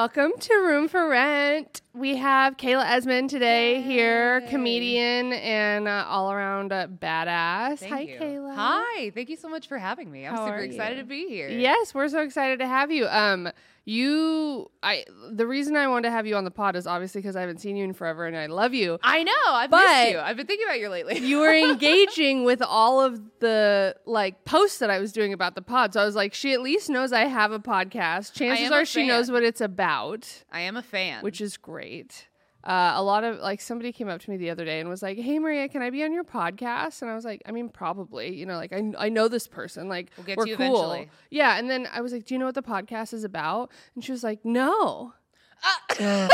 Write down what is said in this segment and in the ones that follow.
Welcome to Room for Rent. We have Kayla Esmond today here, comedian and uh, all around uh, badass. Thank Hi, you. Kayla. Hi. Thank you so much for having me. I'm How super excited you? to be here. Yes, we're so excited to have you. Um, you, I, the reason I wanted to have you on the pod is obviously because I haven't seen you in forever and I love you. I know. I've missed you. I've been thinking about you lately. you were engaging with all of the like posts that I was doing about the pod. So I was like, she at least knows I have a podcast. Chances are she knows what it's about, I am a fan. which is great. Uh, a lot of like somebody came up to me the other day and was like, "Hey Maria, can I be on your podcast?" And I was like, "I mean, probably. You know, like I, I know this person. Like We'll get we're to you cool. eventually. Yeah." And then I was like, "Do you know what the podcast is about?" And she was like, "No." and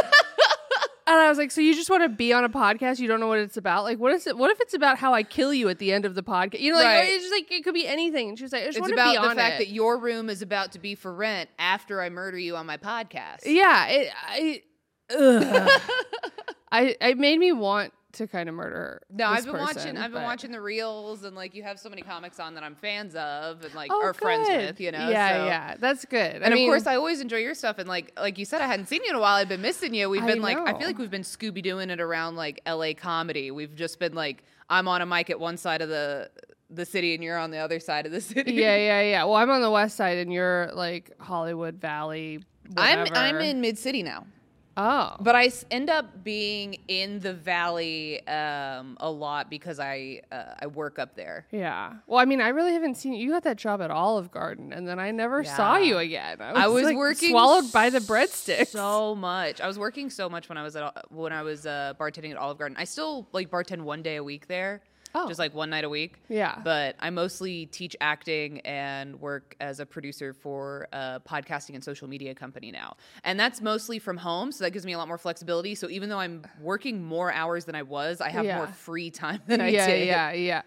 I was like, "So you just want to be on a podcast? You don't know what it's about? Like, what is it? What if it's about how I kill you at the end of the podcast? You know, like Right. it's just like it could be anything." And she was like, "I just it's want to about be the on fact it." that your room is about to be for rent after I murder you on my podcast. yeah, it, I. I, it made me want to kind of murder. her. No, I've been person, watching. I've been but- watching the reels, and like you have so many comics on that I'm fans of, and like Oh, are friends with. You know. Yeah, so- yeah, that's good. And of course, I always enjoy your stuff. And like, like you said, I hadn't seen you in a while. I've been missing you. We've I been like, I feel like we've been Scooby doing it around like L.A. comedy. We've just been like, I'm on a mic at one side of the the city, and you're on the other side of the city. yeah, yeah, yeah. Well, I'm on the west side, and you're like Hollywood Valley. I'm I'm in mid city now, Oh, but I end up being in the valley um, a lot because I uh, I work up there. yeah. Well, I mean, I really haven't seen you. You got that job at Olive Garden, and then I never saw you again. I was, I was like, working swallowed by the breadsticks. so much. I was working so much when I was at when I was uh, bartending at Olive Garden. I still like bartend one day a week there, Oh. just like one night a week. Yeah. But I mostly teach acting and work as a producer for a podcasting and social media company now, and that's mostly from home. So that gives me a lot more flexibility. So even though I'm working more hours than I was, I have Yeah. more free time than I yeah, did. yeah, yeah.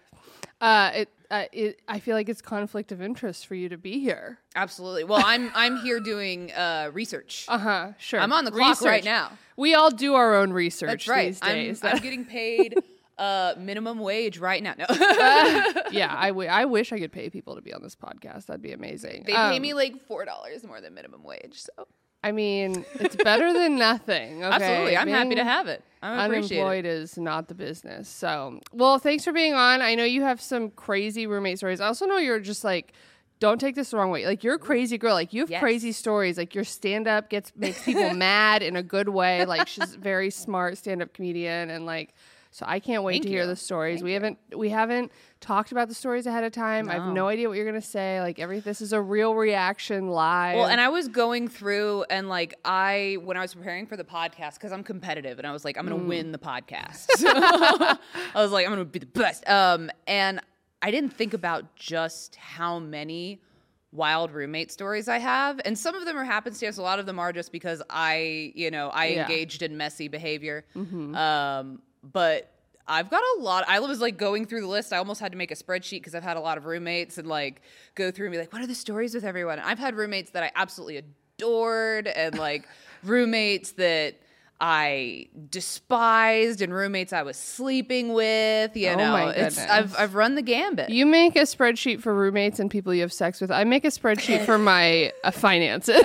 Uh, it, uh, it. I feel like it's conflict of interest for you to be here. Absolutely. Well, I'm I'm here doing uh, research. Uh huh. Sure. I'm on the clock right now. We all do our own research That's right. these I'm, days. I'm getting paid uh, minimum wage right now. No. yeah, I, w- I wish I could pay people to be on this podcast. That'd be amazing. They pay Um, me like four dollars more than minimum wage. So I mean, it's better than nothing. Okay? absolutely, I'm happy to have it. I appreciate it. Unemployed is not the business. So, well, thanks for being on. I know you have some crazy roommate stories. I also know you're just like, don't take this the wrong way. Like you're a crazy girl. Like you have Yes. crazy stories. Like your stand up gets makes people mad in a good way. Like she's a very smart stand up comedian and like. So I can't wait Thank to hear you. the stories. Thank we haven't we haven't talked about the stories ahead of time. I have No. no idea what you're gonna say. Like every this is a real reaction live. Well, and I was going through and like I when I was preparing for the podcast because I'm competitive and I was like I'm Mm. gonna win the podcast. I was like I'm gonna be the best. Um, and I didn't think about just how many wild roommate stories I have, and some of them are happenstance. A lot of them are just because I, you know, I Yeah. Mm-hmm. engaged in messy behavior. Um, but I've got a lot. I was like going through the list. I almost had to make a spreadsheet because I've had a lot of roommates and like go through and be like, what are the stories with everyone? And I've had roommates that I absolutely adored and like roommates that I despised and roommates I was sleeping with. You Oh know, it's. I've I've run the gambit. You make a spreadsheet for roommates and people you have sex with. I make a spreadsheet for my uh, finances.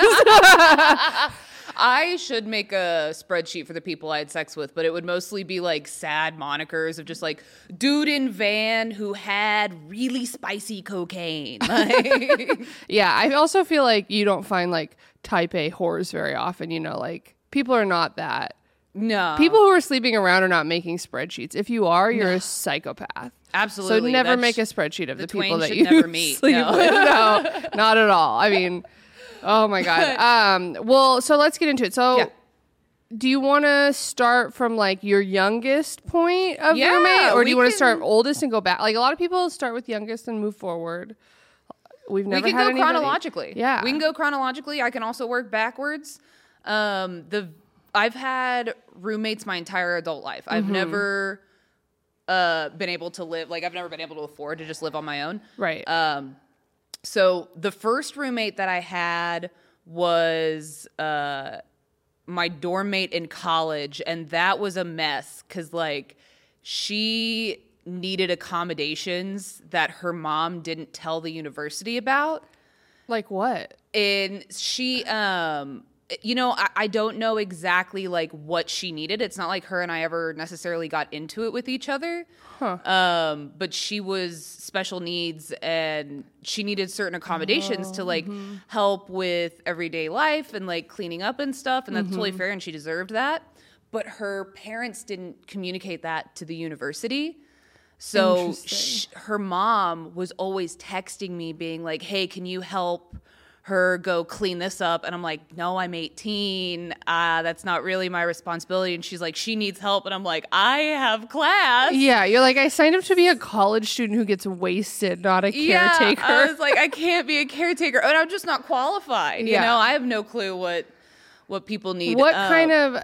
I should make a spreadsheet for the people I had sex with, but it would mostly be like sad monikers of just like dude in van who had really spicy cocaine. Like, yeah, I also feel like you don't find like type A whores very often. You know, like people are not that. no, People who are sleeping around are not making spreadsheets. If you are, you're a psychopath. absolutely So never That's- make a spreadsheet of the, the people that you never meet. sleep No. with. No, not at all. I mean, oh my god. Um, well, so let's get into it. So. Yeah. Do you want to start from like your youngest point of Yeah, roommate, or do you want to start oldest and go back? Like a lot of people start with youngest and move forward. We've never. we can go anybody- chronologically. Yeah, we can go chronologically. I can also work backwards. Um, the I've had roommates my entire adult life. Mm-hmm. I've never uh, been able to live like I've never been able to afford to just live on my own. Right. Um, so the first roommate that I had was uh, my dorm mate in college, and that was a mess because like she needed accommodations that her mom didn't tell the university about like what? and she um you know, I, I don't know exactly like what she needed. It's not like her and I ever necessarily got into it with each other. Huh. Um, but she was special needs and she needed certain accommodations to like help with everyday life and like cleaning up and stuff. And that's totally fair and she deserved that. But her parents didn't communicate that to the university. So Interesting. sh- her mom was always texting me, being like, "Hey, can you help her go clean this up?" And I'm like, "No, I'm 18. Uh, that's not really my responsibility." And she's like, "She needs help," and I'm like, "I have class." Yeah, you're like I signed up to be a college student who gets wasted, not a caretaker. Yeah, I was like, I can't be a caretaker, and I'm just not qualified. You Yeah. know, I have no clue what what people need. what Uh, kind of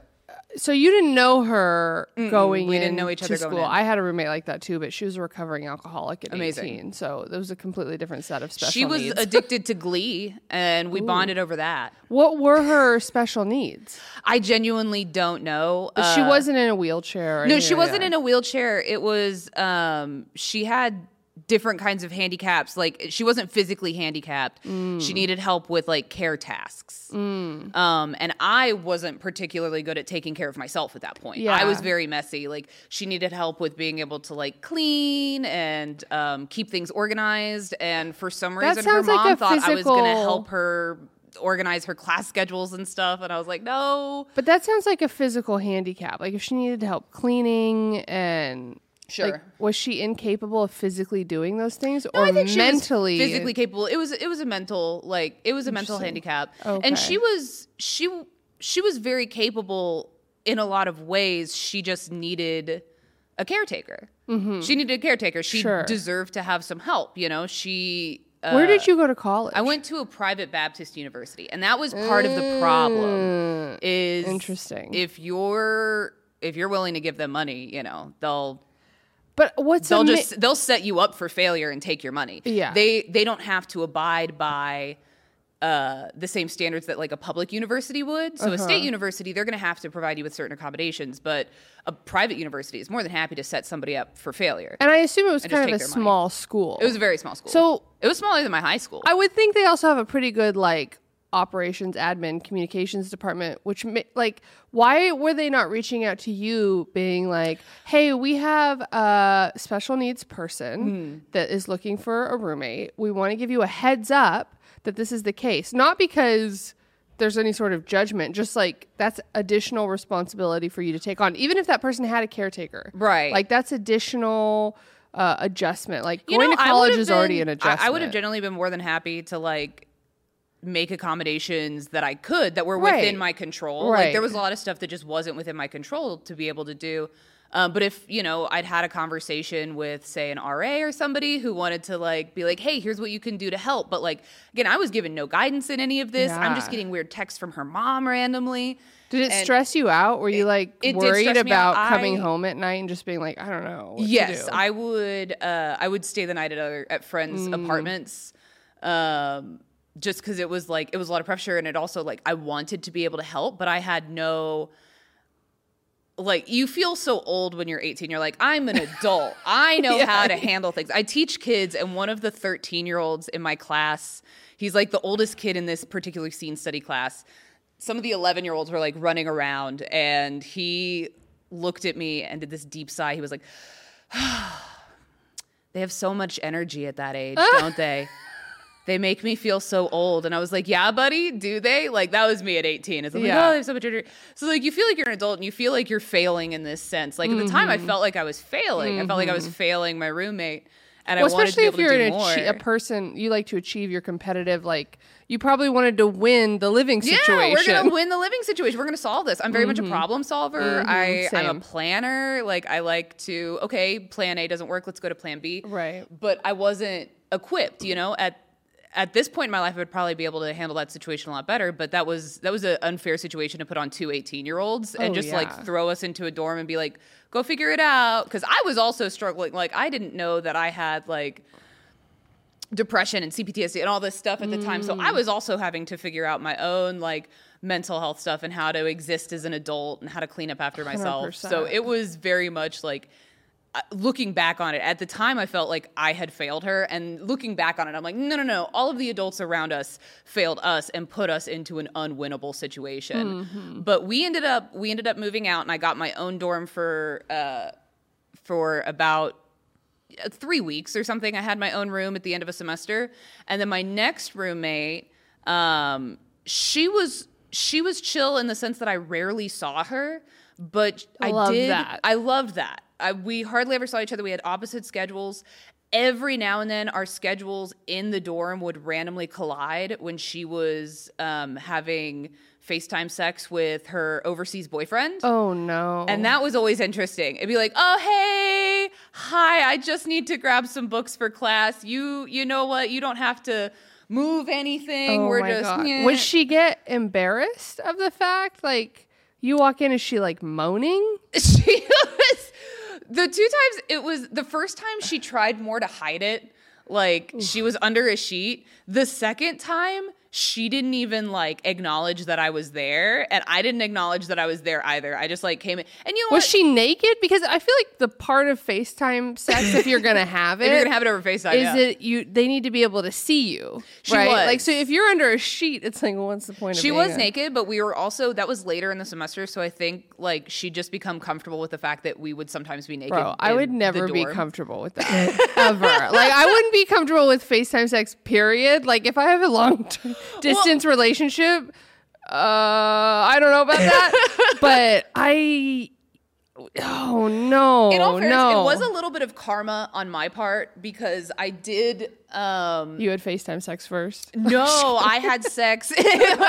so you didn't know her going we didn't know each other going school. in. I had a roommate like that too, but she was a recovering alcoholic at Amazing. 18. So there was a completely different set of special needs. She was needs. addicted to Glee, and we bonded over that. what were her special needs? I genuinely don't know. But she Uh, wasn't in a wheelchair. No, she wasn't in a wheelchair. It was um she had different kinds of handicaps. Like she wasn't physically handicapped. Mm. She needed help with like care tasks. Um and I wasn't particularly good at taking care of myself at that point. Yeah. I was very messy. Like she needed help with being able to like clean and um keep things organized and for some reason her like mom a thought I was going to help her organize her class schedules and stuff and I was like, "No." But that sounds like a physical handicap. Like if she needed help cleaning and Sure. like, was she incapable of physically doing those things, No, or I think she was mentally physically capable. It was it was a mental like it was a mental handicap, Okay. and she was she she was very capable in a lot of ways. She just needed a caretaker. She needed a caretaker. She Mm-hmm. Sure. deserved to have some help. You know, she. Uh, Where did you go to college? I went to a private Baptist university, and that was part of the problem. Is Mm. Interesting. if you're if you're willing to give them money, you know they'll But what's they'll ama- just they'll set you up for failure and take your money. Yeah. They they don't have to abide by uh, the same standards that like a public university would. So a Uh-huh. state university, they're going to have to provide you with certain accommodations, but a private university is more than happy to set somebody up for failure. and I assume it was kind of a their money. small school. It was a very small school. So- it was smaller than my high school. I would think they also have a pretty good like operations admin communications department which ma- like why were they not reaching out to you being like hey we have a special needs person that is looking for a roommate. We want to give you a heads up that this is the case. Not because there's any sort of judgment just like that's additional responsibility for you to take on even if that person had a caretaker. Right. like that's additional uh, adjustment. Like You going know, to college is already an adjustment I, I would have generally been more than happy to like make accommodations that I could that were within my control. Right. Like there was a lot of stuff that just wasn't within my control to be able to do. Um, but if you know, I'd had a conversation with, say, an RA or somebody who wanted to like be like, "Hey, here's what you can do to help," but like again, I was given no guidance in any of this. I'm just getting weird texts from her mom randomly. Did it And stress you out? Were you like it did worried stress me out. about coming home at night and just being like, I don't know. What to Yes, do? I would. Uh, I would stay the night at other at friends' Mm. apartments, um, just because it was like it was a lot of pressure, and it also like I wanted to be able to help, but I had no. Like you feel so old when you're 18. You're like, I'm an adult. I know how to handle things. I teach kids, and one of the 13 year olds in my class, he's like the oldest kid in this particular scene study class. Some of the 11 year olds were like running around, and he looked at me and did this deep sigh. He was like, they have so much energy at that age, don't they? They make me feel so old. And I was like, yeah, buddy, do they? Like, that was me at 18. It's like, oh, Yeah. oh, they have so much energy. So, like, you feel like you're an adult and you feel like you're failing in this sense. Like, at the time, I Mm-hmm. felt like I was failing. I felt like I was mm-hmm. failing my roommate. And well, I wanted to especially be if able to you're do an more. achie- a person, you like to achieve your competitive. Like you probably wanted to win the living situation. Yeah, we're gonna win the living situation. We're gonna solve this. I'm very much a mm-hmm. problem solver. Mm-hmm. I, I'm a planner. Like I like to. Okay, plan A doesn't work. Let's go to plan B. Right. But I wasn't equipped. You know, at at this point in my life, I would probably be able to handle that situation a lot better. But that was that was an unfair situation to put on two 18 year olds and Oh, just yeah. like throw us into a dorm and be like, go figure it out. Because I was also struggling. Like I didn't know that I had like depression and CPTSD and all this stuff at the time. So Mm. I was also having to figure out my own like mental health stuff and how to exist as an adult and how to clean up after myself. So 100%. it was very much like looking back on it, at the time I felt like I had failed her. And looking back on it, I'm like, no, no, no. All of the adults around us failed us and put us into an unwinnable situation. Mm-hmm. But we ended up we ended up moving out and I got my own dorm for uh for about uh, three weeks or something. I had my own room at the end of a semester. And then my next roommate, um, she was she was chill in the sense that I rarely saw her, but I did that. I loved that. I, we hardly ever saw each other. We had opposite schedules. Every now and then, our schedules in the dorm would randomly collide when she was um, having FaceTime sex with her overseas boyfriend. Oh no. And that was always interesting. It'd be like, "Oh, hey, hi, I just need to grab some books for class. You, you know what? You don't have to move anything. oh We're my just." God. Would she get embarrassed of the fact like you walk in is she like moaning? she was the two times it was the first time she tried more to hide it like she was under a sheet. The second time she didn't even like acknowledge that I was there, and I didn't acknowledge that I was there either. I just like came in, and you know Was what? she naked? Because I feel like the part of FaceTime sex, if you're gonna have it, if you're gonna have it over FaceTime, is yeah. it you? They need to be able to see you, She right? was. Like, so if you're under a sheet, it's like, well, what's the point? of She was a- naked, but we were also that was later in the semester, so I think like she'd just become comfortable with the fact that we would sometimes be naked. Bro, I would never be comfortable with that ever. Like, I wouldn't be comfortable with FaceTime sex. Period. Like, if I have a long t- distance relationship, uh, I don't know about that, but I. Oh no! In all fairness, no, it was a little bit of karma on my part because I did. um You had FaceTime sex first. No, I had sex. I've never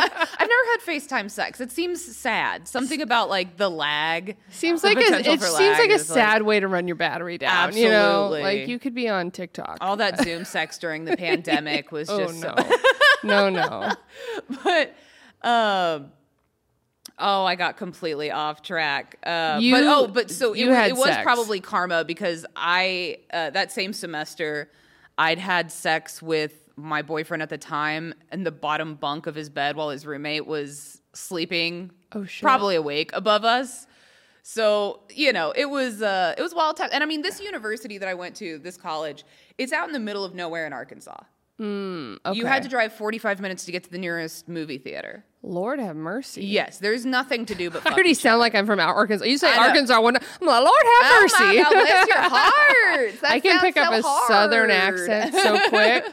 had FaceTime sex. It seems sad. Something about like the lag. Seems The like a, it seems like a sad way to run your battery down. You know, Absolutely. like you could be on TikTok. all that Zoom sex during the pandemic was oh just so no, no. No. but um oh i got completely off track uh You- but oh but so it, you was- had it was probably karma because i uh, that same semester i'd had sex with my boyfriend at the time in the bottom bunk of his bed while his roommate was sleeping Oh, shit. probably awake above us so you know it was uh it was wild time and i mean this university that i went to this college it's out in the middle of nowhere in arkansas Mm, you Okay. had to drive 45 minutes to get to the nearest movie theater. Lord have mercy. Yes, there's nothing to do but I already sound like I'm from Arkansas. You say. Arkansas one, I'm like, Lord have mercy. Oh my God, bless your heart. That I can pick up a hard. southern accent so quick.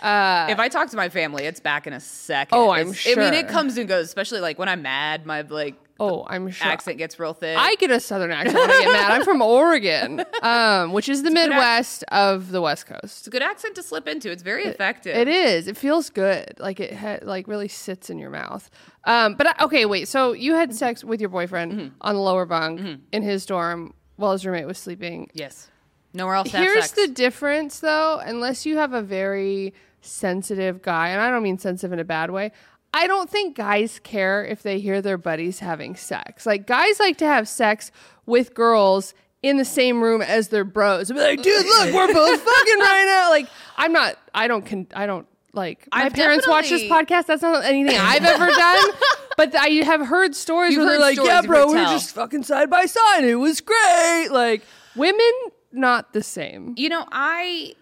Uh, if I talk to my family, it's back in a second. Oh, I'm It's- I mean, it comes and goes, especially like when I'm mad, my like Oh, I'm sure. accent gets real thick. I get a southern accent when I get mad. I'm from Oregon, um, which is the good ac- Midwest of the West Coast. it's a good accent to slip into. It's very effective. It is. It feels good. Like it ha- like really sits in your mouth. Um, but I, okay, wait. So you had sex with your boyfriend Mm-hmm. on the lower bunk in his dorm while his roommate was sleeping. Yes. Nowhere else Here's the difference, though. Unless you have a very sensitive guy, and I don't mean sensitive in a bad way. I don't think guys care if they hear their buddies having sex. Like guys like to have sex with girls in the same room as their bros. Be like, dude, look, we're both fucking right now. Like, I'm not. I don't. Con- I don't like. My I've parents watch this podcast. That's not anything I've ever done. But I have heard stories You've where they're like, "Yeah, bro, we were just fucking side by side. It was great." Like women, not the same. You know, I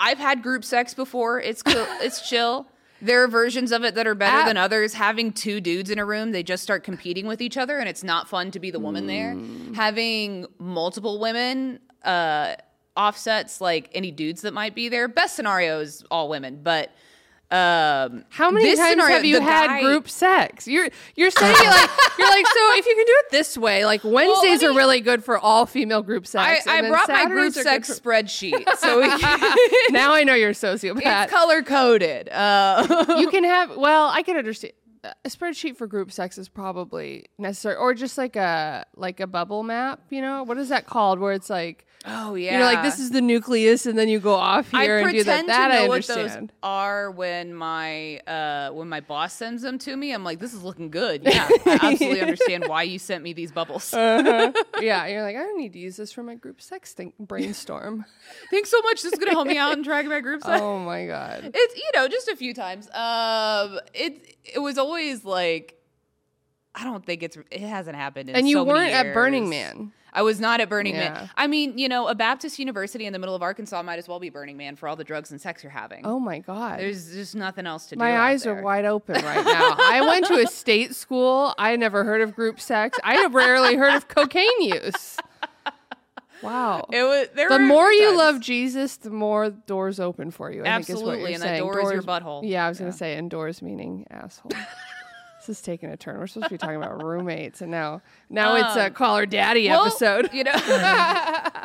I've had group sex before. It's cool. it's chill. There are versions of it that are better Ab- than others. Having two dudes in a room, they just start competing with each other, and it's not fun to be the woman there. Hmm. Having multiple women uh, offsets like any dudes that might be there. Best scenario is all women, but um, How many times scenario, have you had guy- group sex? You're you're saying like you're like so if you can do it this way, like Wednesdays me- are really good for all female group sex. I then brought my group Saturdays are good sex for- spreadsheet, so now I know you're a sociopath. it's color coded. Uh, you can have well, I can understand a spreadsheet for group sex is probably necessary, or just like a like a bubble map. You know what is that called? Where it's like oh yeah, you know, like this is the nucleus, and then you go off I here and do that. That I what those understand. are when my uh, when my boss sends them to me. I'm like, this is looking good. Yeah, I absolutely understand why you sent me these bubbles. yeah, you're like I don't need to use this for my group sex thing brainstorm. Thanks so much. This is gonna help me out in tracking my group sex. oh my god. It's you know just a few times. Um, it it was always like. I don't think it's. It hasn't happened. In And you so weren't at Burning. Man. I was not at Burning Yeah. Man. I mean, you know, a Baptist university in the middle of Arkansas might as well be Burning Man for all the drugs and sex you're having. Oh my god. There's just nothing else to do. my eyes are wide open right now. I went to a state school. I never heard of group sex. I have rarely heard of cocaine use. Wow. It was. There the more you times. love Jesus, the more doors open for you. I think is what Absolutely, and that saying. door is your butthole. Yeah, I was going to say indoors meaning asshole. this is taking a turn. We're supposed to be talking about roommates, and now now it's a Um, call her daddy Well, episode. You know.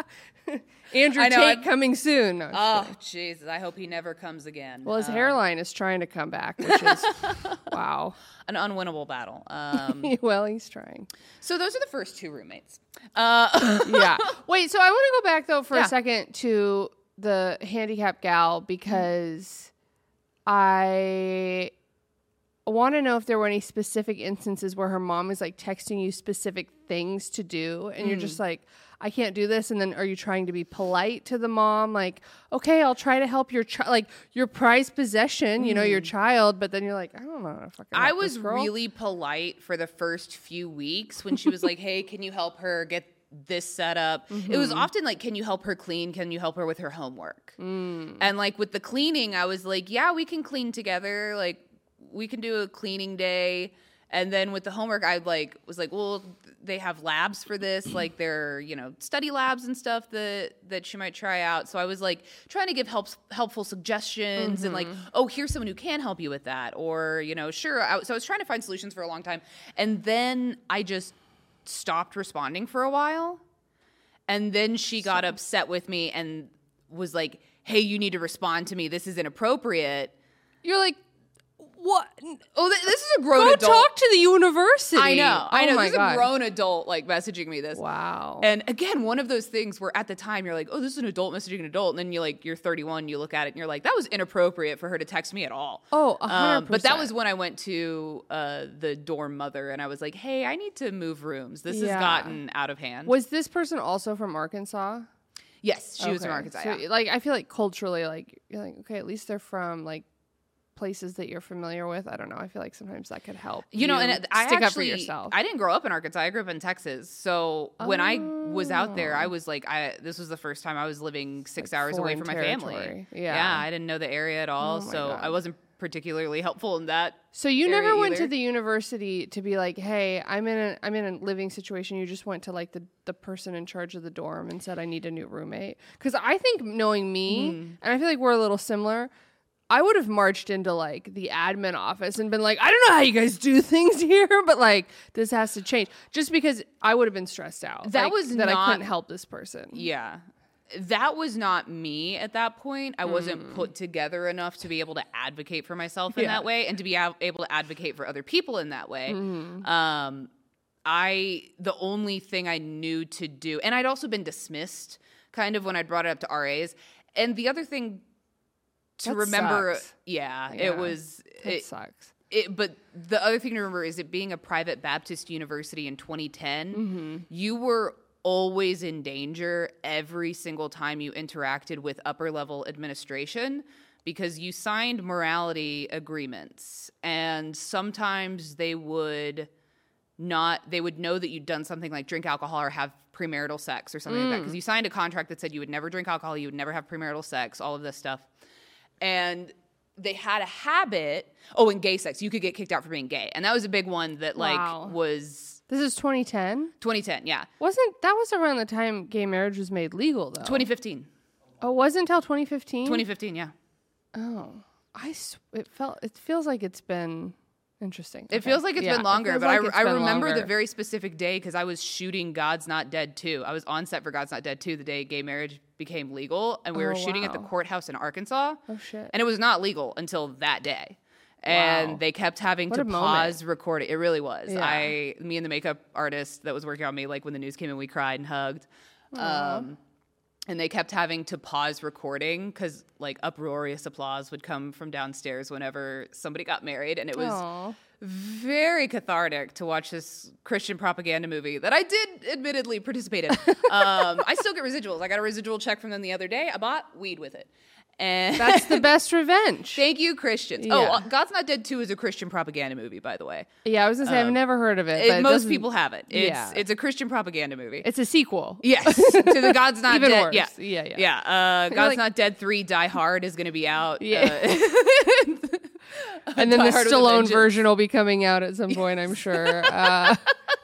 Andrew I know, Tate I'm- coming soon. No, oh, Jesus! I hope he never comes again. well, his Um, hairline is trying to come back, which is wow. an unwinnable battle. Um, well, he's trying. so those are the first two roommates. Uh, yeah. Wait, so I want to go back though for Yeah. a second to the handicap gal because I want to know if there were any specific instances where her mom is like texting you specific things to do and you're just like I can't do this and then are you trying to be polite to the mom like okay I'll try to help your child like your prized possession you know your mm-hmm. child but then you're like I don't know how to fucking I was really polite for the first few weeks when she was like, "Hey, can you help her get this set up?" It was mm-hmm. often like, "Can you help her clean? Can you help her with her homework?" Mm. And like with the cleaning, I was like, "Yeah, we can clean together. Like we can do a cleaning day." And then with the homework, I like was like, "Well, they have labs for this, like they're you know study labs and stuff that that she might try out." So I was like trying to give helps helpful suggestions and like, mm-hmm. "Oh, here's someone who can help you with that," or you know, sure. I, so I was trying to find solutions for a long time, and then I just stopped responding for a while, and then she got upset with me and was like, "Hey, you need to respond to me. This is inappropriate." you're like what Oh, th- this is a grown go adult. talk to the university I know. I Oh know. my This is a grown adult like messaging me this. Wow. And again, one of those things where at the time you're like, "Oh, this is an adult messaging an adult," and then you like you're 31, you look at it and you're like, "That was inappropriate for her to text me at all." Oh, a hundred Um, but that was when I went to uh, the dorm mother and I was like, "Hey, I need to move rooms. This Yeah. has gotten out of hand." Was this person also from Arkansas? yes, she was from Okay. Arkansas. So, yeah. like, I feel like culturally, like, you're like, okay, at least they're from like places that you're familiar with. I don't know. I feel like sometimes that could help. You know, and I stick actually, up for yourself. I didn't grow up in Arkansas. I grew up in Texas. So when I was out there, I was like, I this was the first time I was living six Like hours away from my family. Yeah. Yeah. I didn't know the area at all, Oh so God. I wasn't particularly helpful in that. so you never went to the university to be like, hey, I'm in a I'm in a living situation. You just went to like the the person in charge of the dorm and said, I need a new roommate. Because I think knowing me, Hmm. and I feel like we're a little similar. I would have marched into like the admin office and been like, I don't know how you guys do things here, but like this has to change. Just because I would have been stressed out. That like, was that I couldn't help this person. Yeah. That was not me at that point. I wasn't put together enough to be able to advocate for myself in Yeah. that way and to be able to advocate for other people in that way. Um, I the only thing I knew to do, and I'd also been dismissed kind of when I brought it up to RAs. And the other thing to That remember, yeah, Yeah. it was That it, sucks. it, but the other thing to remember is it being a private Baptist university in 2010, Mm-hmm. you were always in danger every single time you interacted with upper level administration because you signed morality agreements and sometimes they would not they would know that you'd done something like drink alcohol or have premarital sex or something like that because you signed a contract that said you would never drink alcohol you would never have premarital sex all of this stuff and they had a habit oh and gay sex you could get kicked out for being gay and that was a big one that like Wow. was This is 2010. 2010 yeah Wasn't that was around the time gay marriage was made legal though? 2015 Oh, it wasn't until 2015. 2015 yeah Oh, I s- it felt it feels like it's been interesting. It Okay. feels like it's Yeah, been longer, feels but like I, I remember the very specific day because I was shooting God's Not Dead 2. I was on set for God's Not Dead 2 the day gay marriage became legal, and we Oh, were shooting at the courthouse in Arkansas. Oh shit. And it was not legal until that day. And Wow. they kept having What to a moment. pause recording. It really was. Yeah. I, me and the makeup artist that was working on me, like when the news came in, we cried and hugged. Um, and they kept having to pause recording because like uproarious applause would come from downstairs whenever somebody got married, and it was Aw. very cathartic to watch this Christian propaganda movie that I did admittedly participate in. um, I still get residuals. I got a residual check from them the other day. I bought weed with it. And That's the best revenge. Thank you, Christians. Oh, Yeah. uh, God's Not Dead 2 is a Christian propaganda movie, by the way. yeah, I was gonna say I've never heard of it. It- but it most doesn't- people have it. It's Yeah. it's a Christian propaganda movie. It's a sequel. yes, to the God's Not Even Dead. worse. Yeah, Yeah, yeah. Uh, God's like- Not Dead 3 Die Hard is going to be out. Yeah. Uh, and then Die the Hard with a Stallone Vengeance. version will be coming out at some point, I'm sure. Uh,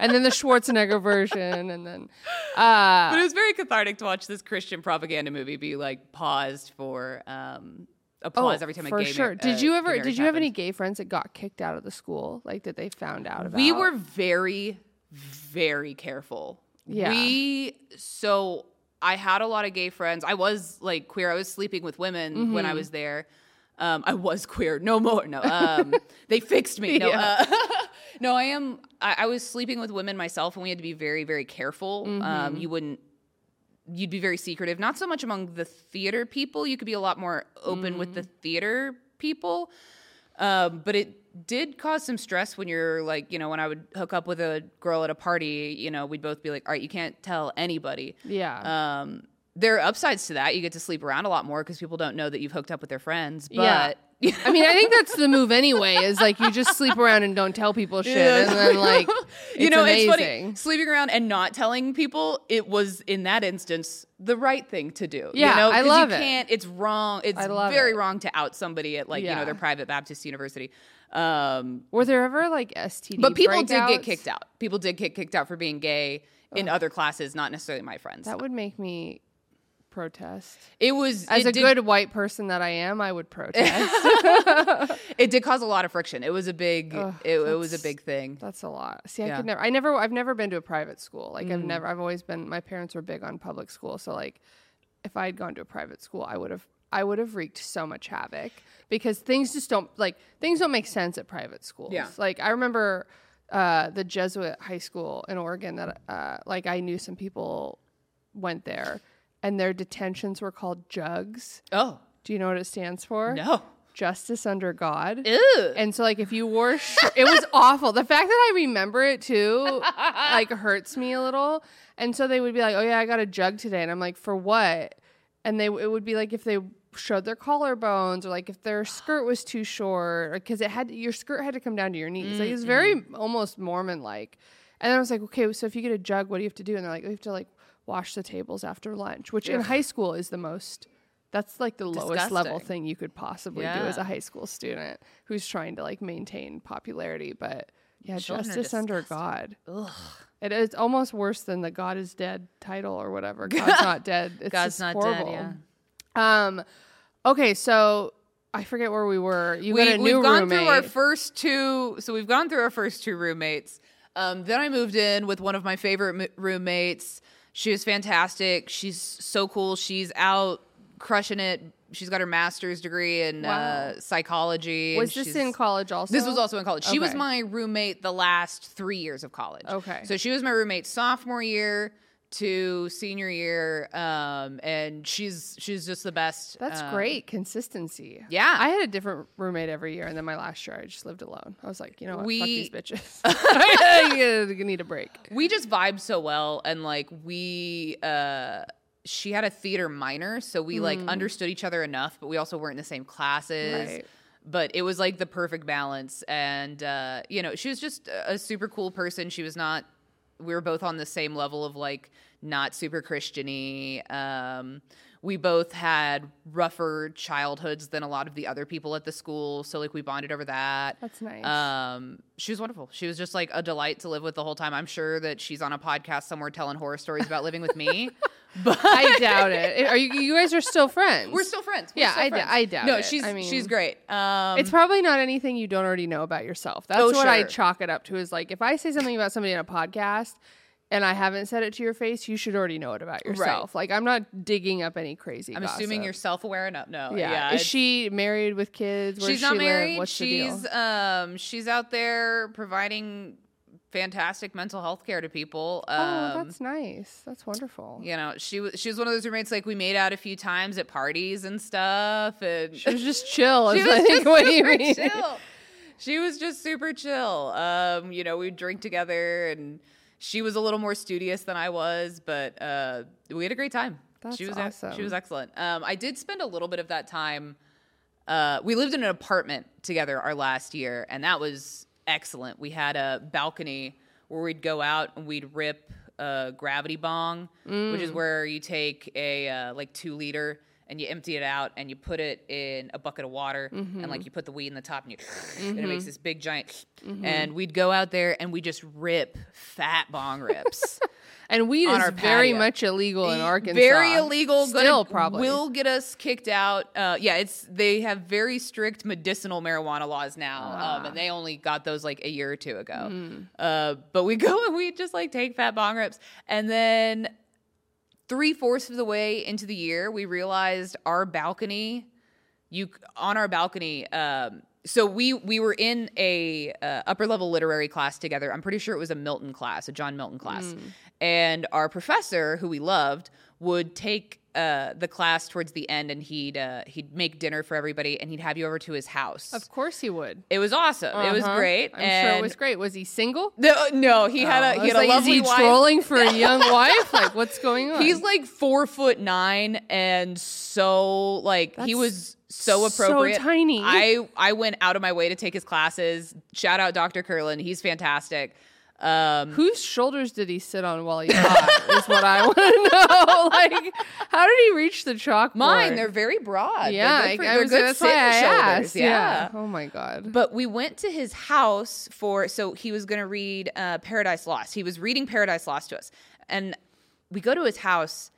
and then the Schwarzenegger version, and then uh, but it was very cathartic to watch this Christian propaganda movie be like paused for um, applause every time Oh, for a gay sure. did you ever? Did you have any gay friends that got kicked out of the school? Like that they found out about? We were very, very careful. Yeah. We so I had a lot of gay friends. I was like queer. I was sleeping with women when Mm-hmm. I was there. Um, I was queer. No more. No. Um, they fixed me. No. Yeah. Uh, no. I am. I, I was sleeping with women myself, and we had to be very, very careful. Um, Mm-hmm. you wouldn't. You'd be very secretive. Not so much among the theater people. You could be a lot more open with Mm. the theater people. Um, but it did cause some stress when you're like, you know, when I would hook up with a girl at a party, you know, we'd both be like, all right, you can't tell anybody. Yeah. Um, there are upsides to that. You get to sleep around a lot more because people don't know that you've hooked up with their friends. Yeah. I mean, I think that's the move anyway. Is like you just sleep around and don't tell people shit, and then like you know, amazing. it's funny sleeping around and not telling people. It was in that instance the right thing to do. Yeah, you know? I love you it. Can't. It's wrong. It's very it. wrong to out somebody at like you know their private Baptist university. Um, Were there ever like STD? But people did get kicked out. People did get kicked out for being gay in other classes, not necessarily my friends. That would make me protest. it was As it a did, good white person that I am, I would protest. It did cause a lot of friction. It was a big. Ugh, it, it was a big thing. That's a lot. See, I Yeah. could never. I never. I've never been to a private school. Like Mm. I've never. I've always been. My parents were big on public school, so like, if I had gone to a private school, I would have. I would have wreaked so much havoc because things just don't like things don't make sense at private schools. Yeah. Like I remember uh, the Jesuit high school in Oregon that uh, like I knew some people went there, and their detentions were called jugs. Oh Do you know what it stands for? no! Justice under God. Ew. And so, like, if you wore, sh- it was awful. The fact that I remember it too, like, hurts me a little. And so they would be like, "Oh yeah, I got a jug today," and I'm like, "For what?" And they it would be like if they showed their collarbones or like if their skirt was too short, because it had your skirt had to come down to your knees. Like it was very almost Mormon like. And then I was like, "Okay, so if you get a jug, what do you have to do?" And they're like, "You have to like wash the tables after lunch," which in high school is the most. That's like the lowest level thing you could possibly do as a high school student who's trying to like maintain popularity. But yeah, Children are justice under God. Ugh. It is almost worse than the God is dead title or whatever. God's not dead. It's God's just not horrible. dead. Um, okay, so I forget where we were. You We, got a new we've gone roommate. through our first two. So we've gone through our first two roommates. Um, then I moved in with one of my favorite m- roommates. She was fantastic. She's so cool. She's out crushing it. She's got her master's degree in uh, psychology. was this in college also? This was also in college. She was my roommate the last three years of college. Okay. So she was my roommate sophomore year to senior year, um, and she's she's just the best. That's um, great consistency. Yeah. I had a different roommate every year, and then my last year I just lived alone. I was like, you know what, fuck We- these bitches. you need a break. we just vibe so well and like we uh she had a theater minor so we like understood each other enough but we also weren't in the same classes Right. but it was like the perfect balance and uh you know she was just a super cool person she was not we were both on the same level of like not super christiany um we both had rougher childhoods than a lot of the other people at the school so like we bonded over that That's nice. um, she was wonderful. She was just like a delight to live with the whole time. I'm sure that she's on a podcast somewhere telling horror stories about living with me. But I doubt it. Are you? You guys are still friends? we're still friends. We're Yeah, still I d- friends. I doubt No, it. she's I mean- she's great. Um, It's probably not anything you don't already know about yourself. That's Oh, what I chalk it up to. Is like if I say something about somebody in a podcast and I haven't said it to your face, you should already know it about yourself. Like I'm not digging up any crazy. I'm assuming you're self aware enough. No, Yeah. yeah. Is she married with kids? Where she's not she live? married. What's the she's deal? um she's out there providing fantastic mental health care to people. Um, oh, that's nice. That's wonderful. you know, she was she was one of those roommates like we made out a few times at parties and stuff, and She was just chill. she was think just what you super mean. chill. She was just super chill. Um, you know, we'd drink together, and she was a little more studious than I was, but uh, we had a great time. That's she was awesome. she was excellent. Um, I did spend a little bit of that time. Uh, we lived in an apartment together our last year, and that was excellent. We had a balcony where we'd go out and we'd rip a gravity bong, which Mm. is where you take a uh, like two liter and you empty it out and you put it in a bucket of water and like you put the weed in the top and you and it makes this big giant and we'd go out there and we just rip fat bong rips. And weed is very patio. much illegal in Arkansas. Very illegal. Still, gonna, probably. will get us kicked out. Uh, yeah, it's they have very strict medicinal marijuana laws now, Ah. um, and they only got those like a year or two ago. Hmm. Uh, but we go and we just like take fat bong rips, and then three fourths of the way into the year, we realized our balcony, you on our balcony. Um, so we we were in a uh, upper level literary class together. I'm pretty sure it was a Milton class, a John Milton class, and our professor, who we loved, would take. Uh, the class towards the end, and he'd uh, he'd make dinner for everybody, and he'd have you over to his house. Of course he would. It was awesome. It was Uh-huh. great. I'm sure it was great. Was he single? No, no, he had Oh, a I he had a lovely is he wife. trolling for a young wife? Like, what's going on? He's like four foot nine and so like he was so appropriate. so tiny. I I went out of my way to take his classes. Shout out Dr. Curlin. He's fantastic. Um Whose shoulders did he sit on while he taught? is what I want to know. Like, how did he reach the chalkboard? mine, they're very broad. yeah, they're good, for, I, was good shoulders. asked. Yeah. Oh my god. But we went to his house for so he was going to read uh, Paradise Lost. He was reading Paradise Lost to us, and we go to his house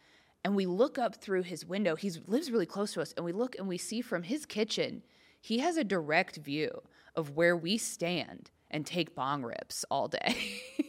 and we look up through his window. He lives really close to us, and we look and we see from his kitchen he has a direct view of where we stand and take bong rips all day.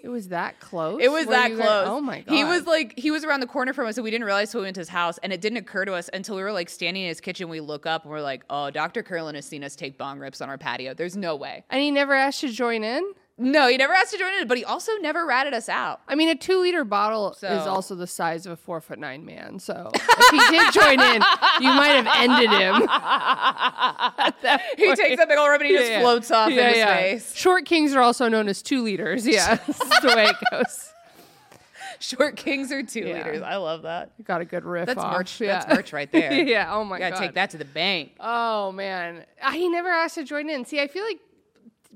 It was that close. It was Were that you guys- close. oh my god. He was like he was around the corner from us, and we didn't realize we went to his house, and it didn't occur to us until we were like standing in his kitchen. We look up and we're like, "Oh, Dr. Curlin has seen us take bong rips on our patio. There's no way." and he never asked you to join in. No, he never asked to join in, but he also never ratted us out. I mean, a two liter bottle is also the size of a four foot nine man. So if he did join in, you might have ended him. He takes that big old rib and he Yeah, just yeah. floats off Yeah, into space. Short kings are also known as two liters. Yeah, that's the way it goes. Short kings are two liters. I love that. You got a good riff. That's off. merch. That's merch right there. yeah. Oh my You gotta god. take that to the bank. Oh man, Uh, he never asked to join in. See, I feel like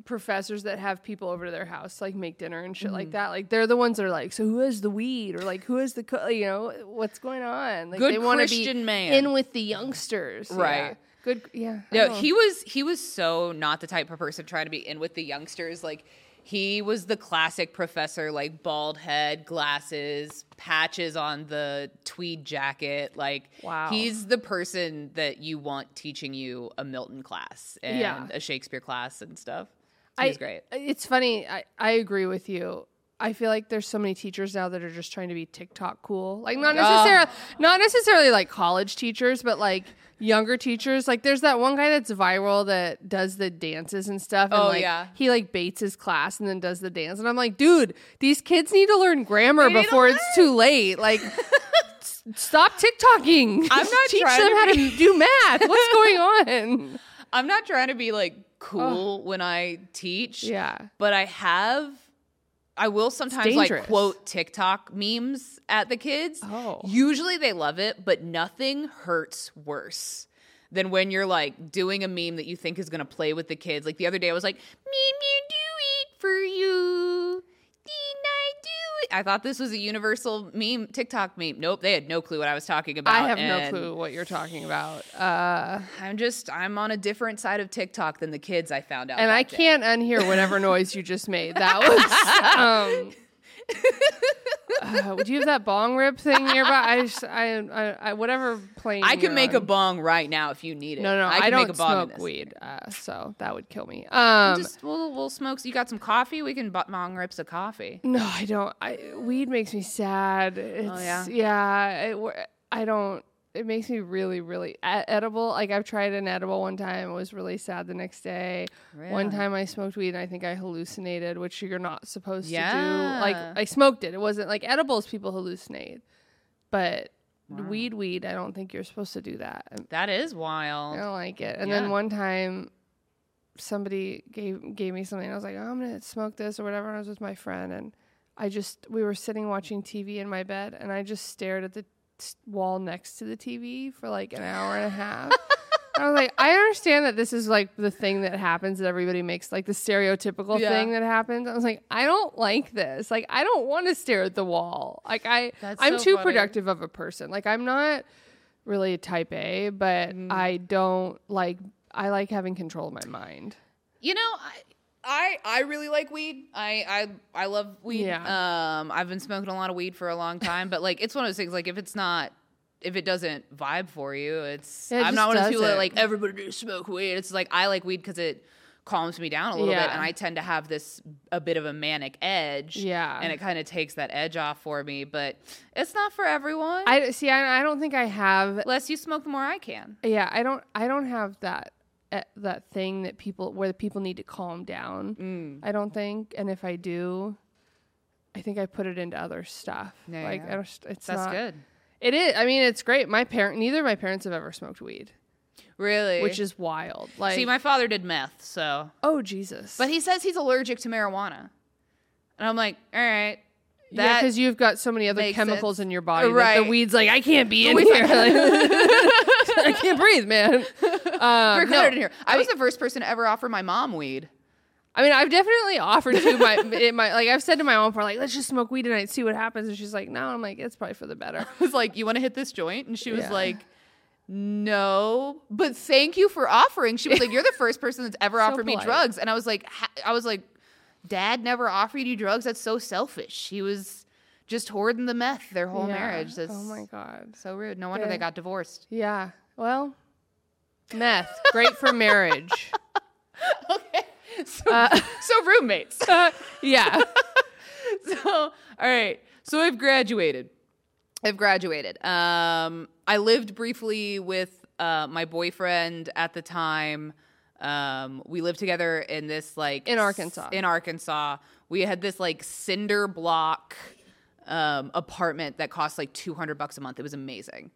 professors that have people over to their house like make dinner and shit Mm-hmm. like that like they're the ones that are like so who has the weed or like who has the co-? you know what's going on like Good they want to Christian be man. in with the youngsters Right. yeah. good yeah No, he was he was so not the type of person trying to be in with the youngsters. Like he was the classic professor, like bald head, glasses, patches on the tweed jacket. Like Wow. he's the person that you want teaching you a Milton class and Yeah. a Shakespeare class and stuff. He's I, great. It's funny. I, I agree with you. I feel like there's so many teachers now that are just trying to be TikTok cool. Like not necessarily not necessarily like college teachers, but like younger teachers. Like there's that one guy that's viral that does the dances and stuff. And Oh, like yeah. he like baits his class and then does the dance. And I'm like, dude, these kids need to learn grammar They to before it's too late. Like stop TikToking. I'm not teach trying them to how to do math. What's going on? I'm not trying to be like cool when I teach. Yeah. But I have I will sometimes like quote TikTok memes at the kids. Oh. Usually they love it, but nothing hurts worse than when you're like doing a meme that you think is gonna play with the kids. Like the other day I was like, Meme you do it for you. Didn't I? Thought this was a universal meme, TikTok meme. Nope, they had no clue what I was talking about. I have no clue what you're talking about. Uh, I'm just I'm on a different side of TikTok than the kids I found out. and I day. can't unhear whatever noise you just made. That was. Um, uh, do you have that bong rip thing nearby? I, just, I, I, I, whatever plane. I can you're make a bong right now if you need it. No, no, I, can don't make a bong in smoke weed, uh, so that would kill me. Um, Just we'll we'll smoke. You got some coffee? We can bu- bong rips of coffee. no, I don't. I, weed makes me sad. It's, Oh, yeah? yeah. It, w- I don't. It makes me really, really edible. Like I've tried an edible one time. It was really sad the next day. One time I smoked weed and I think I hallucinated, which you're not supposed to do. Like I smoked it. It wasn't like edibles. People hallucinate, but weed, weed. I don't think you're supposed to do that. that is wild I don't like it. And Yeah. then one time, somebody gave gave me something. I was like, oh, I'm gonna smoke this or whatever. And I was with my friend, and I just we were sitting watching TV in my bed, and I just stared at the wall next to the TV for like an hour and a half. I was like, I understand that this is like the thing that happens that everybody makes, like the stereotypical Yeah. thing that happens. I was like, I don't like this. Like, I don't want to stare at the wall. Like, I, That's I'm so too funny. productive of a person. Like, I'm not really a type A, but Mm-hmm. I don't like. I like having control of my mind. You know, I I I really like weed. I I I love weed. Yeah. Um, I've been smoking a lot of weed for a long time, but like it's one of those things. Like if it's not. If it doesn't vibe for you, it's. It I'm not one of those people that like everybody smoke weed. It's like I like weed because it calms me down a little bit, and I tend to have this a bit of a manic edge. Yeah. and it kind of takes that edge off for me. But it's not for everyone. I see. I, I don't think I have less you smoke, the more I can. yeah i don't i don't have that that thing that people where the people need to calm down Mm. i don't think and if i do i think i put it into other stuff Yeah, like yeah. I don't, it's That's not, good. it is i mean it's great my parent neither of my parents have ever smoked weed Really, which is wild like see, my father did meth, so oh jesus But he says he's allergic to marijuana. And I'm like, all right. yeah because you've got so many other chemicals sense. in your body that Right. the weed's like i can't be in here i can't breathe man uh, we're no. in here. I was the first person to ever offer my mom weed. I mean, I've definitely offered to my, it, my like I've said to my mom for like, let's just smoke weed tonight, see what happens, and she's like, no. I'm like, it's probably for the better. I was like, you want to hit this joint? And she was Yeah. like, no, but thank you for offering. She was like, you're the first person that's ever offered me drugs. And I was like, ha- I was like, dad never offered you drugs. That's so selfish. He was just hoarding the meth their whole Yeah. marriage. That's oh my god. so rude. No wonder Yeah. they got divorced. Yeah. Well, meth, great for marriage. okay. So, so roommates. yeah. so all right so i've graduated i've graduated um i lived briefly with uh my boyfriend at the time um we lived together in this like In s- Arkansas. in arkansas we had this like cinder block um apartment that cost like 200 bucks a month it was amazing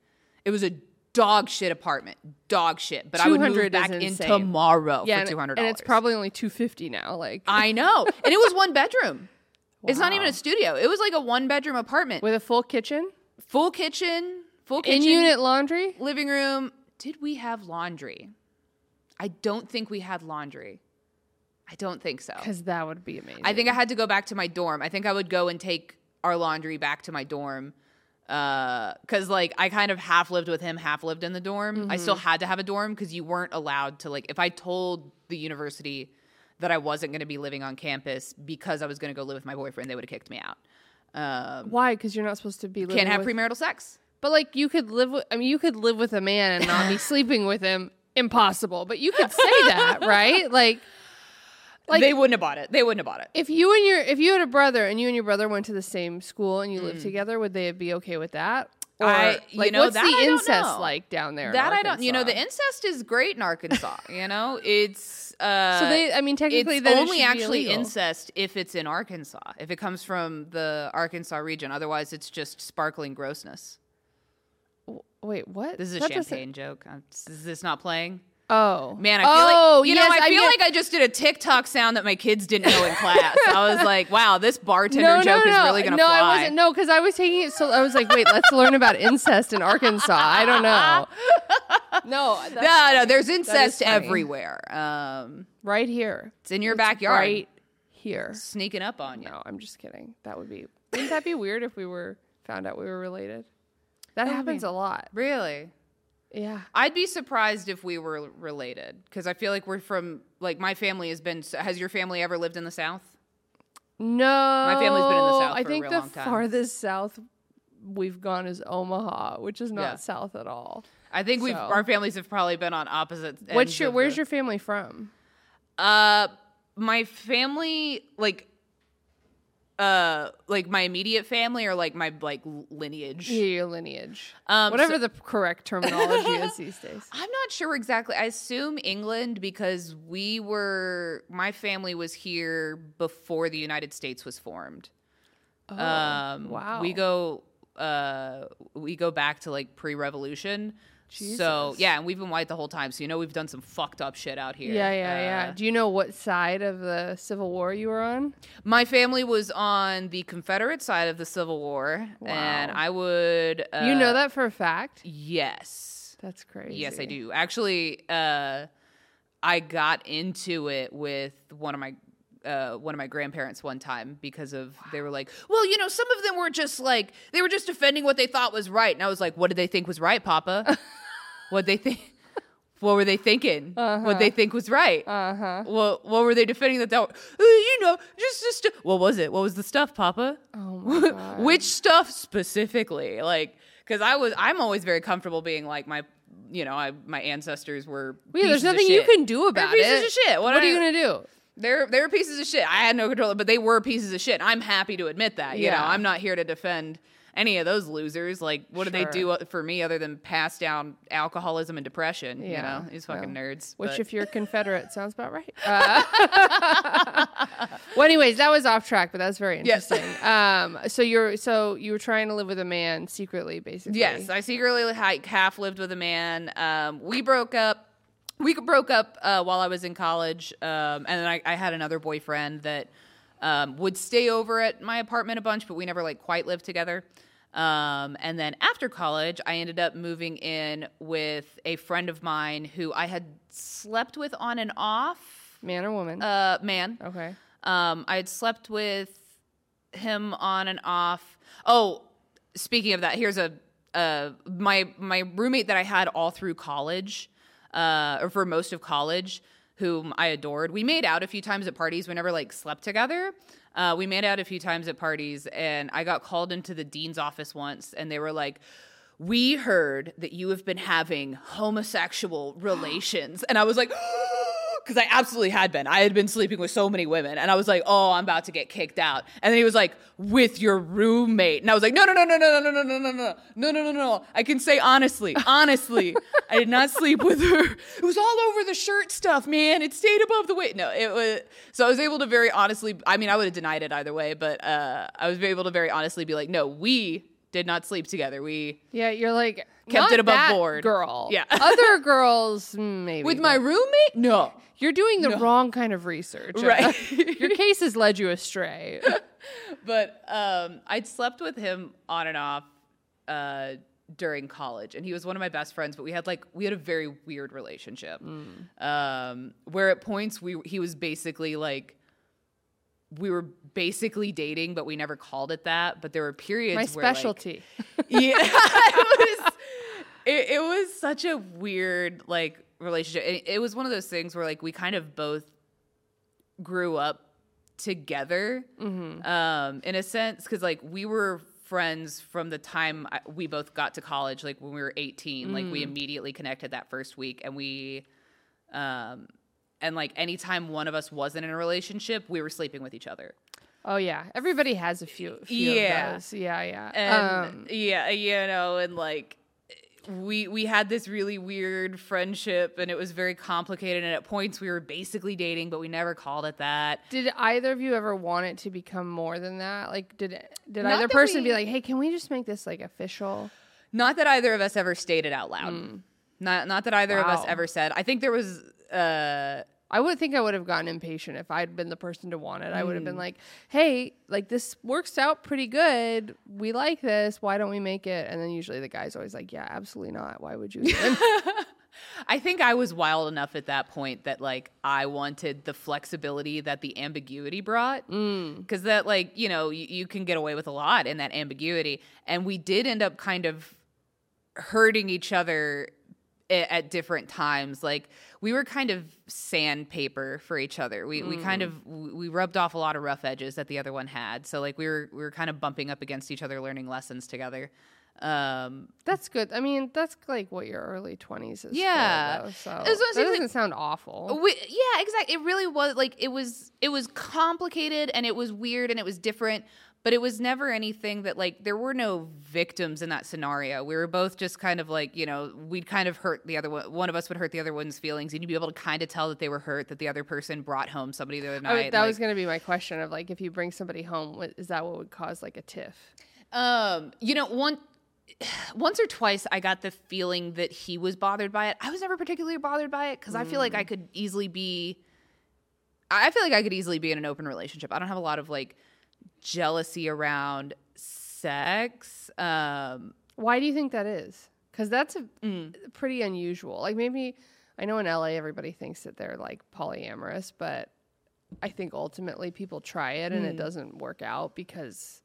it was a dog shit apartment dog shit but i would move 200 is back in tomorrow Yeah. for 200 And it's probably only 250 now. Like i know and it was one bedroom it's not even a studio. It was like a one bedroom apartment. with a full kitchen, full kitchen, full in kitchen, unit laundry. living room. Did we have laundry? I don't think we had laundry. I don't think so. Because that would be amazing. I think I had to go back to my dorm. I think I would go and take our laundry back to my dorm. Uh, cause like I kind of half lived with him, half lived in the dorm. I still had to have a dorm because you weren't allowed to like if I told the university that I wasn't going to be living on campus because I was going to go live with my boyfriend, they would have kicked me out. Um, Why? Because you're not supposed to be living can't have with, premarital sex. But like you could live with I mean you could live with a man and not be sleeping with him. Impossible. But you could say that, right? Like Like- they wouldn't have bought it. They wouldn't have bought it. if you and your if you had a brother and you and your brother went to the same school and you lived Mm. together, would they be okay with that? Or I- you like know, what's the I incest like down there? That I don't. You know, the incest is great in Arkansas. you know, it's uh, So they I mean technically it's it only be actually incest if it's in Arkansas. If it comes from the Arkansas region, otherwise it's just sparkling grossness. Wait, what? This is a That doesn't- champagne joke. Is this not playing? Oh. Man, I feel oh, like you know. yes, I feel like I just did a TikTok sound that my kids didn't know in class. I was like, "Wow, this bartender no, joke no, no. is really gonna no, fly." I wasn't. No, because I was taking it. So I was like, wait, let's learn about incest in Arkansas. I don't know. No, No, no, there's incest everywhere. Um, right here, it's in your backyard, right here. sneaking up on you. No, I'm just kidding. That would be. Wouldn't that be weird if we were found out we were related? That would happens be- a lot. Really? Yeah. I'd be surprised if we were related because I feel like we're from like my family has been. Has your family ever lived in the South? No, My family's been in the South I for a think the farthest south we've gone is Omaha, which is not Yeah. south at all. I think we've our families have probably been on opposite. Ends What's your? Where's the- your family from? Uh, my family like. Uh, like my immediate family or like my like lineage. Yeah, your lineage. Um, Whatever so- the correct terminology is these days. I'm not sure exactly. I assume England because we were my family was here before the United States was formed. Oh, um wow. we go uh we go back to like pre-revolution So yeah, and we've been white the whole time. So you know we've done some fucked up shit out here. Yeah, yeah, yeah. Uh, Do you know what side of the Civil War you were on? My family was on the Confederate side of the Civil War, and I would. Uh, you know that for a fact? Yes. That's crazy. Yes, I do. Actually, uh, I got into it with one of my uh, one of my grandparents one time because of they were like, well, you know, some of them were just like they were just defending what they thought was right, and I was like, what did they think was right, Papa? what they think? What were they thinking? What they think was right? Uh huh. What What were they defending that? That uh, you know, just just what was it? What was the stuff, Papa? Oh my god. Which stuff specifically? Like, because I was, I'm always very comfortable being like my, you know, I my ancestors were. Yeah, there's nothing you can do about They're pieces it. of shit. What, What are you gonna do? They're they're pieces of shit. I had no control, but they were pieces of shit. I'm happy to admit that. You know, Yeah. I'm not here to defend any of those losers. Like, what do they do for me other than pass down alcoholism and depression? You Yeah, know, these fucking well, nerds. Which, but- if you're a Confederate, sounds about right. Uh, well, anyways, that was off track, but that's very Yes. interesting. Um, so you're so you were trying to live with a man secretly, basically. Yes, I secretly like half lived with a man. Um, we broke up. We broke up uh, while I was in college, um, and then I, I had another boyfriend that um, would stay over at my apartment a bunch, but we never like quite lived together. Um, and then after college, I ended up moving in with a friend of mine who I had slept with on and off. man or woman. Uh, man, okay. um, I had slept with him on and off. Oh, speaking of that, here's a uh, my my roommate that I had all through college, uh, or for most of college, whom I adored. We made out a few times at parties. We never like slept together. Uh, we made out a few times at parties, and I got called into the dean's office once, and they were like. We heard that you have been having homosexual relations. And I was like, because I absolutely had been. I had been sleeping with so many women, and I was like, "Oh, I'm about to get kicked out." And then he was like, "With your roommate," and I was like, "No, no, no, no, no, no, no, no, no, no, no, no, no, no, no. I can say honestly, honestly, I did not sleep with her. It was all over the shirt stuff, man. It stayed above the weight. No, it was. So I was able to very honestly. I mean, I would have denied it either way, but uh, I was able to very honestly be like, "No, we did not sleep together. We." Yeah, you're like Kept it above board. girl. Yeah. other girls mm, maybe With my roommate? No. You're doing the wrong kind of research. Right. Your case has led you astray. but um, I'd slept with him on and off uh, during college, and he was one of my best friends. But we had like we had a very weird relationship, um, where at points we he was basically like we were basically dating, but we never called it that. But there were periods My where, like, specialty. yeah, it was it, it was such a weird like relationship. It, it was one of those things where like we kind of both grew up together um, in a sense because like we were friends from the time I, we both got to college like when we were 18 like we immediately connected that first week and we um and like anytime one of us wasn't in a relationship we were sleeping with each other oh yeah, everybody has a few. few Yeah. Of those. Yeah, yeah. and um, yeah you know and like we we had this really weird friendship and it was very complicated. And at points we were basically dating but we never called it that. Did either of you ever want it to become more than that? Like, did did Not either person be like, "Hey, can we just make this like official?" not that either of us ever stated out loud. Not not that either of us ever said. I think there was uh I would think I would have gotten impatient if I'd been the person to want it. I would have Mm. been like, "Hey, like this works out pretty good. We like this. Why don't we make it?" And then usually the guy's always like, "Yeah, absolutely not. Why would you?" Even? I think I was wild enough at that point that like I wanted the flexibility that the ambiguity brought. Because that, like, you know, you, you can get away with a lot in that ambiguity. And we did end up kind of hurting each other a- at different times. Like, we were kind of sandpaper for each other. We, we kind of we rubbed off a lot of rough edges that the other one had. So like we were we were kind of bumping up against each other, learning lessons together. Um, that's good. I mean, that's like what your early twenties is. for, Yeah. though, so It was that like- doesn't sound awful. We, yeah, exactly. It really was like it was it was complicated and it was weird and it was different, but it was never anything that like there were no victims in that scenario. We were both just kind of like, you know, we'd kind of hurt the other one one of us would hurt the other one's feelings and you'd be able to kind of tell that they were hurt that the other person brought home somebody the other night. would- that like- was going to be my question of like, if you bring somebody home, what, is that what would cause like a tiff? Um, you know, one once or twice I got the feeling that he was bothered by it. I was never particularly bothered by it because I feel like I could easily be. I feel like I could easily be in an open relationship. I don't have a lot of like jealousy around sex. Um, Why do you think that is? Because that's a, Mm. pretty unusual. Like maybe I know in LA everybody thinks that they're like polyamorous, but I think ultimately people try it Mm. and it doesn't work out because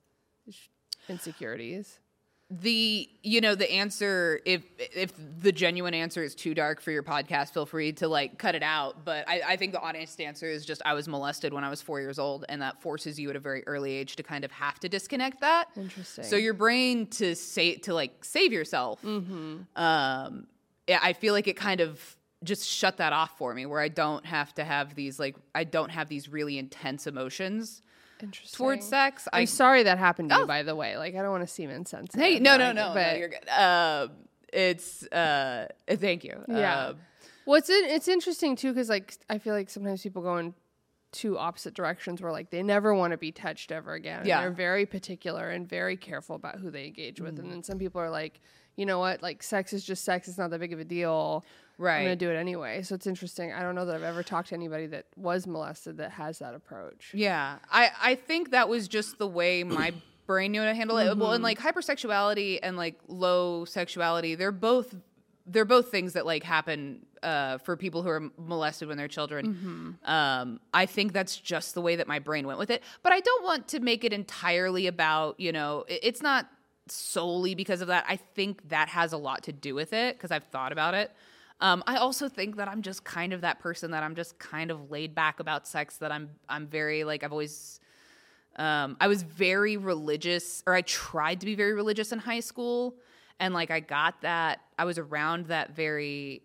insecurities. The you know the answer if if the genuine answer is too dark for your podcast feel free to like cut it out but I, I think the honest answer is just i was molested when i was four years old and that forces you at a very early age to kind of have to disconnect that Interesting. so your brain to say to like save yourself um yeah, i feel like it kind of just shut that off for me where i don't have to have these like i don't have these really intense emotions. Towards sex I'm i sorry that happened to Oh. you, by the way. Like I don't want to seem insensitive. Hey, no, no, no, no, but you're good. Um, it's uh, thank you. Yeah. Um, Well, it's it's interesting too because like I feel like sometimes people go in two opposite directions where like they never want to be touched ever again. Yeah. they're very particular and very careful about who they engage with. Mm. And then some people are like, you know what, like sex is just sex. It's not that big of a deal. I'm gonna do it anyway. So it's interesting. I don't know that I've ever talked to anybody that was molested that has that approach. Yeah, I I think that was just the way my brain knew how to handle it. Well, Mm-hmm. and like hypersexuality and like low sexuality, they're both they're both things that like happen uh, for people who are molested when they're children. Mm-hmm. Um, I think that's just the way that my brain went with it. But I don't want to make it entirely about you know it- it's not solely because of that. I think that has a lot to do with it because I've thought about it. Um, I also think that I'm just kind of that person that I'm just kind of laid back about sex. That I'm I'm very like I've always um, I was very religious, or I tried to be very religious in high school, and like I got that. I was around that very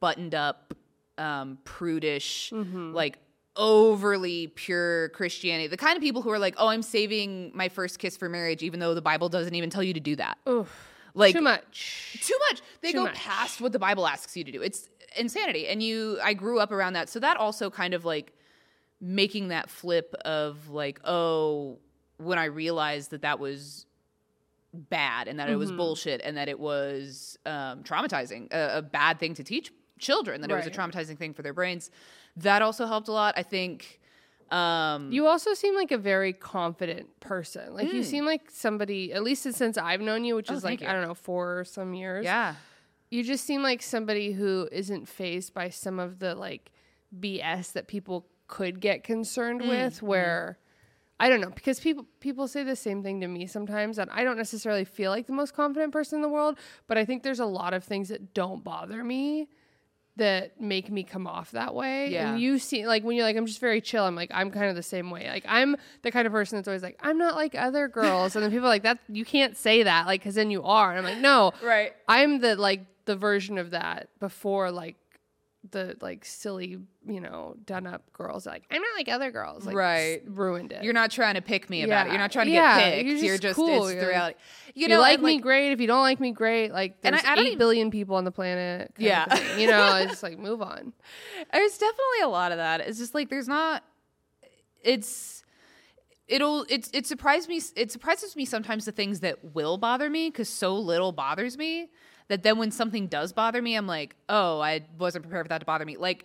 buttoned up, um, prudish, Mm-hmm. like overly pure Christianity. The kind of people who are like, "Oh, I'm saving my first kiss for marriage," even though the Bible doesn't even tell you to do that. Oof. Like Too much. too much. They Too go much. past what the Bible asks you to do. It's insanity. And you, I grew up around that, so that also kind of like making that flip of like, oh, when I realized that that was bad and that it was Mm-hmm. bullshit and that it was um, traumatizing, a, a bad thing to teach children, that it was a traumatizing thing for their brains. That also helped a lot. I think. Um, You also seem like a very confident person. Like Hmm. you seem like somebody, at least since I've known you, which Oh, is like you. I don't know four or some years. yeah. you just seem like somebody who isn't phased by some of the like BS that people could get concerned Mm, with. Where I don't know because people people say the same thing to me sometimes, and I don't necessarily feel like the most confident person in the world. But I think there's a lot of things that don't bother me that make me come off that way. Yeah. And you see, like when you're like, I'm just very chill. I'm like, I'm kind of the same way. Like I'm the kind of person that's always like, I'm not like other girls. and then people are like that. You can't say that, like, because then you are. And I'm like, no, Right. I'm the like the version of that before like the like silly, you know, done up girls. Like I'm not like other girls. Like, Right. ruined it. You're not trying to pick me about it. You're not trying to Yeah, get picked. you're You're just just, cool. it's You're the like- reality. If You you know, like and, me, great. If you don't like me, great. Like And there's I- I eight even- billion people on the planet. Yeah. you know, it's just like move on. There's definitely a lot of that. It's just like there's not. It's it'll it's it surprised me. It surprises me sometimes the things that will bother me because so little bothers me that then when something does bother me, I'm like, oh, I wasn't prepared for that to bother me. Like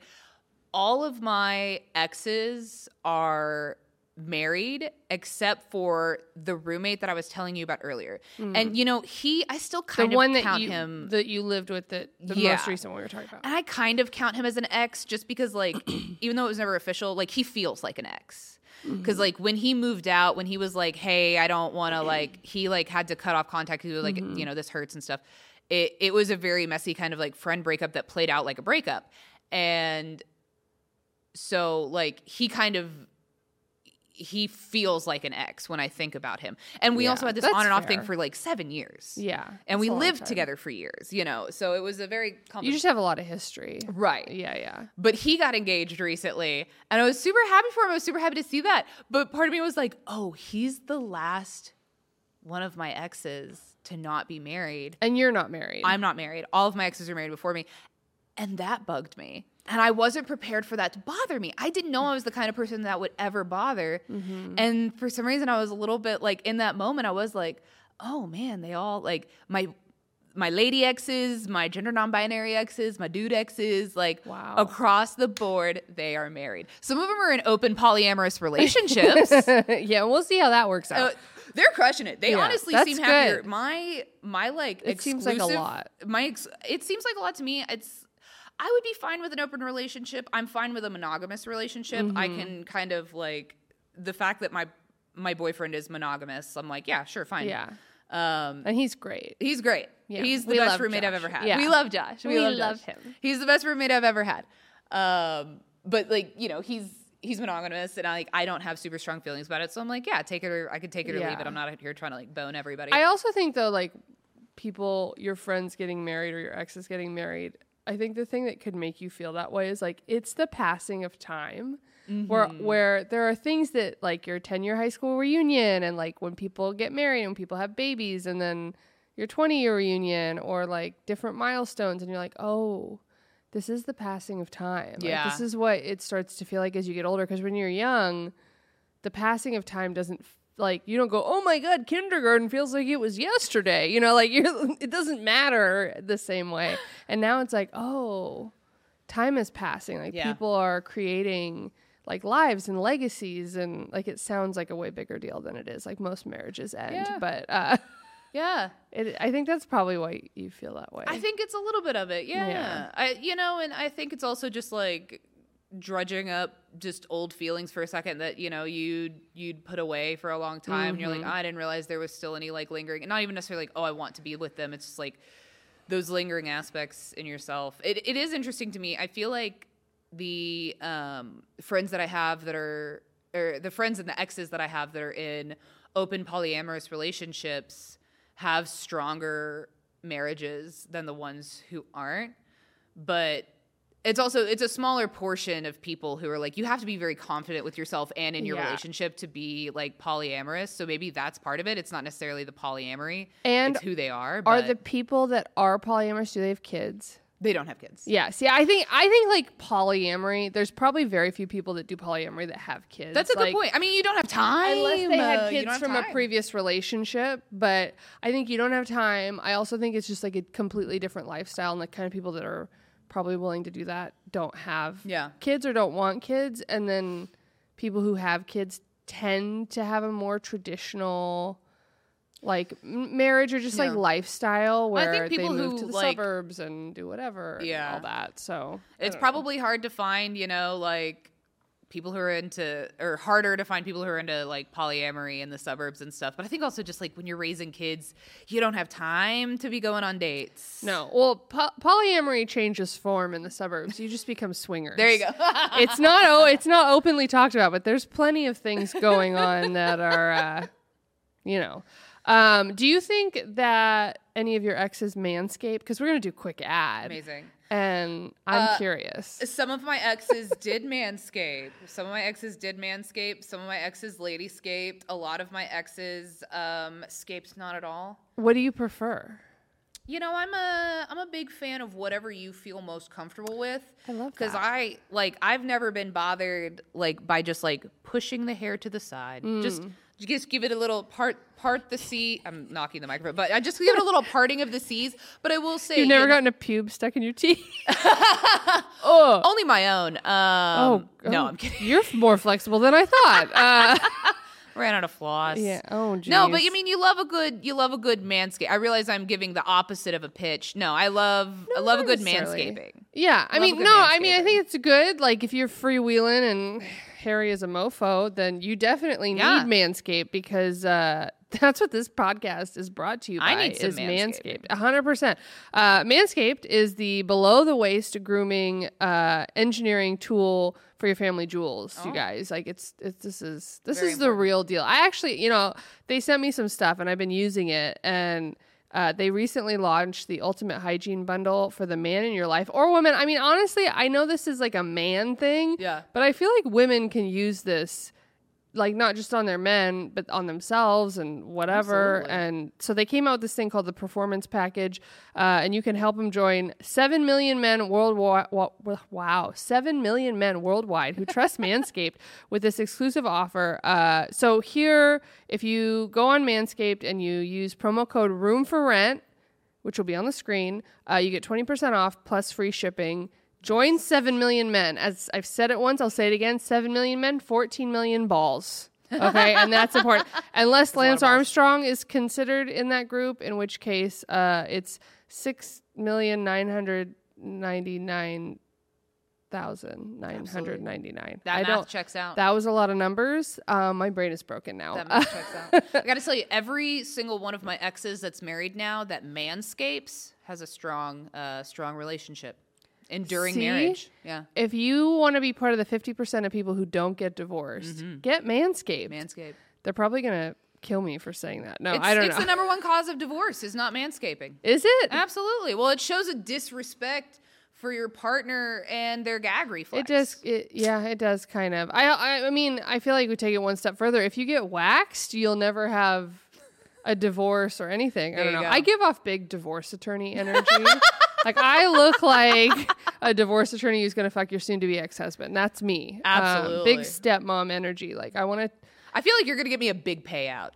all of my exes are married except for the roommate that I was telling you about earlier. Hmm. And you know, he I still The kind of one that count you him that you lived with that the Yeah. most recent one we were talking about. and I kind of count him as an ex just because, like, even though it was never official, like, he feels like an ex. Mm-hmm. Because, like, when he moved out, when he was like, hey, I don't want to, like, he, like, had to cut off contact. He was like, mm-hmm. you know, this hurts and stuff. It, it was a very messy kind of, like, friend breakup that played out like a breakup. And so, like, he kind of. He feels like an ex when I think about him. And we Yeah, also had this on and off thing for like seven years. Yeah, And we lived together for years, you know. So it was a very You just have a lot of history. right Yeah, yeah. but he got engaged recently and i was super happy for him i was super happy to see that but part of me was like oh he's the last one of my exes to not be married And you're not married. i'm not married all of my exes are married before me and that bugged me and i wasn't prepared for that to bother me i didn't know i was the kind of person that would ever bother and for some reason i was a little bit like in that moment i was like oh man, they all like my my lady exes, my gender non-binary exes, my dude exes, like Wow. across the board, they are married. Some of them are in open polyamorous relationships. yeah, we'll see how that works out. Uh, they're crushing it. They Yeah, honestly seem happier. good. My my like It seems like a lot. My ex- it seems like a lot to me. It's I would be fine with an open relationship. I'm fine with a monogamous relationship. I Mm-hmm. can kind of like the fact that my my boyfriend is monogamous. I'm like, yeah, sure, fine. yeah, Um, and he's great. he's great. Yeah, he's the we best roommate I've ever had. Yeah. We love Josh. We, We love, love Josh. him. He's the best roommate I've ever had. Um, but like you know, he's he's monogamous, and I like I don't have super strong feelings about it. So I'm like, yeah, take it or I could take it or leave it. I'm not out here trying to like bone everybody. I also think though, like people, your friends getting married or your exes getting married. I think the thing that could make you feel that way is like it's the passing of time. Where mm-hmm. where there are things that like your 10 year high school reunion and like when people get married and people have babies and then your 20 year reunion or like different milestones and you're like, "Oh, this is the passing of time." Like, Yeah. this is what it starts to feel like as you get older because when you're young, the passing of time doesn't f- like you don't go oh my god kindergarten feels like it was yesterday you know like you're it doesn't matter the same way and now it's like oh time is passing like Yeah. people are creating like lives and legacies and like it sounds like a way bigger deal than it is like most marriages end Yeah. but uh yeah. it, i think that's probably why you feel that way I think it's a little bit of it. Yeah. Yeah. I you know, and I think it's also just like drudging up just old feelings for a second that you know you'd you'd put away for a long time and you're like oh, i didn't realize there was still any like lingering and not even necessarily like oh i want to be with them it's just like those lingering aspects in yourself it, it is interesting to me i feel like the um, friends that i have that are or the friends and the exes that i have that are in open polyamorous relationships have stronger marriages than the ones who aren't. But it's also it's a smaller portion of people who are like you have to be very confident with yourself and in your Yeah. relationship to be like polyamorous. So maybe that's part of it. It's not necessarily the polyamory. And it's who they are are the people that are polyamorous do they have kids they don't have kids. Yeah see i think i think like polyamory there's probably very few people that do polyamory that have kids that's a good point. I mean you don't have time unless they uh, had kids don't have from a previous relationship but i think you don't have time. I also think it's just like a completely different lifestyle and the kind of people that are probably willing to do that don't have Yeah. kids or don't want kids and then people who have kids tend to have a more traditional like m- marriage or just like Yeah. lifestyle I where think people they move who, to the like- suburbs and do whatever and Yeah. all that so it's don't know. probably hard to find you know like people who are into or harder to find people who are into like polyamory in the suburbs and stuff but i think also just like when you're raising kids you don't have time to be going on dates no well po- polyamory changes form in the suburbs you just become swingers there you go it's not oh it's not openly talked about but there's plenty of things going on that are uh, you know um, do you think that any of your exes manscape because we're gonna do a quick ad amazing and i'm Uh, curious Some of my exes did manscape. Some of my exes did manscape. Some of my exes ladyscaped. A lot of my exes um, scaped not at all. what do you prefer You know, I'm a I'm a big fan of whatever you feel most comfortable with. I love because. I like I've never been bothered like by just like pushing the hair to the side. Mm. just give it a little part part the C. I'm knocking the microphone, but I just give it a little parting of the C's. But I will say, you've never you know- gotten a pube stuck in your teeth oh only my own. Um, oh no, oh, I'm kidding. you're more flexible than i thought uh, Ran out of floss. yeah oh No, but geez. you mean you love a good you love a good manscape. I realize I'm giving the opposite of a pitch. No, I love I love a good manscaping. Yeah, I Love mean, no, I mean, I think it's good. Like, if you're freewheeling and hairy as a mofo, then you definitely need Yeah. Manscaped because uh, that's what this podcast is brought to you by. I need some is. Manscaped. hundred percent. Uh, Manscaped is the below the waist grooming uh, engineering tool for your family jewels. You guys, like, it's it's this is this Oh. Very is the real deal. I actually, you know, they sent me some stuff and I've been using it and. Uh, they recently launched the ultimate hygiene bundle for the man in your life or woman. I mean, honestly, I know this is like a man thing, Yeah. but I feel like women can use this like not just on their men, but on themselves and whatever. Absolutely. And so they came out with this thing called the Performance Package, uh, and you can help them join seven million men worldwide. Wow, seven million men worldwide who trust Manscaped with this exclusive offer. Uh, so here, if you go on Manscaped and you use promo code Room for Rent, which will be on the screen, uh, you get twenty percent off plus free shipping. Join 7 million men. As I've said it once, I'll say it again 7 million men, 14 million balls. Okay, and that's important. Unless Lance. Armstrong is considered in that group, in which case uh, it's 6,999,999. That I math checks out. That was a lot of numbers. Um, my brain is broken now. That math checks out. I got to tell you, every single one of my exes that's married now that manscapes has a strong, uh, strong relationship, enduring See? marriage. Yeah, if you want to be part of the 50% of people who don't get divorced, Mm-hmm. get Manscaped. Manscaped. They're probably going to kill me for saying that. No, It's, I don't it's know. the number one cause of divorce is not manscaping. is it? Absolutely. Well, it shows a disrespect for your partner and their gag reflex. It does. It, yeah, it does kind of. I, I. I mean, I feel like we take it one step further. If you get waxed, you'll never have a divorce or anything. I don't know. go. I give off big divorce attorney energy. like I look like a divorce attorney who's going to fuck your soon-to-be ex-husband. That's me. Um, Absolutely. big stepmom energy. Like I want to. I feel like you're gonna get me a big payout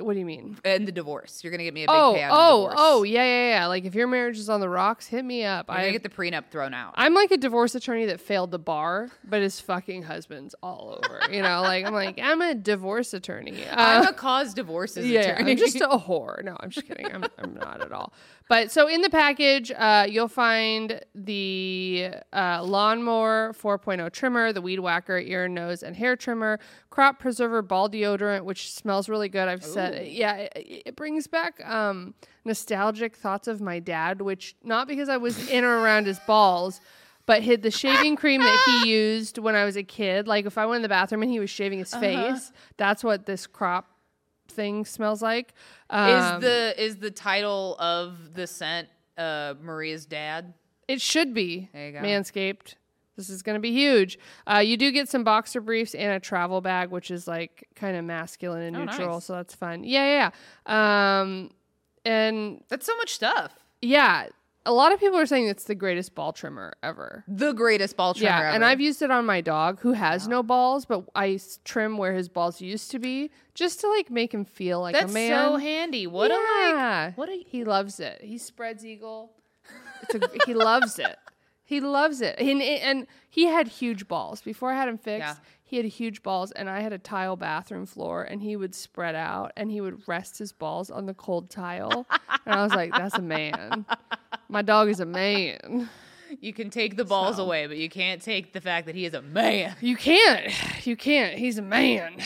What do you mean? in the divorce. You're gonna get me a big Oh, payout. oh, oh, yeah, yeah, yeah. Like if your marriage is on the rocks, hit me up. I gonna get the prenup thrown out. I'm like a divorce attorney that failed the bar, but is fucking husbands all over. You know, like I'm like I'm a divorce attorney. Uh, I'm a cause divorces yeah, attorney. I'm just a whore. No, I'm just kidding. I'm, I'm not at all. But so in the package, uh, you'll find the uh, lawnmower 4.0 trimmer, the weed whacker ear, nose, and hair trimmer, crop preserver ball deodorant, which smells really good. I've said, yeah, it, it brings back um, nostalgic thoughts of my dad, which not because I was in or around his balls. But hid the shaving cream that he used when I was a kid. Like if I went in the bathroom and he was shaving his face, that's what this crop thing smells like. Um, is the is the title of the scent uh, Maria's dad? it should be There you go. Manscaped. This is going to be huge. Uh, you do get some boxer briefs and a travel bag, which is like kind of masculine and Oh, neutral, nice. so that's fun. Yeah, yeah. yeah. Um, and That's so much stuff. yeah, a lot of people are saying it's the greatest ball trimmer ever. The greatest ball trimmer Yeah, and. I've used it on my dog who has no balls, but I trim where his balls used to be just to like make him feel like That's a man. That's so handy. What a yeah. like. What a he loves it. He spreads eagle. It's a, he loves it. He loves it. And, and he had huge balls before I had him fixed. Yeah. He had huge balls, and I had a tile bathroom floor, and he would spread out and he would rest his balls on the cold tile. and I was like, "That's a man. My dog is a man." you can take the balls So. away, but you can't take the fact that he is a man. You can't. You can't. He's a man.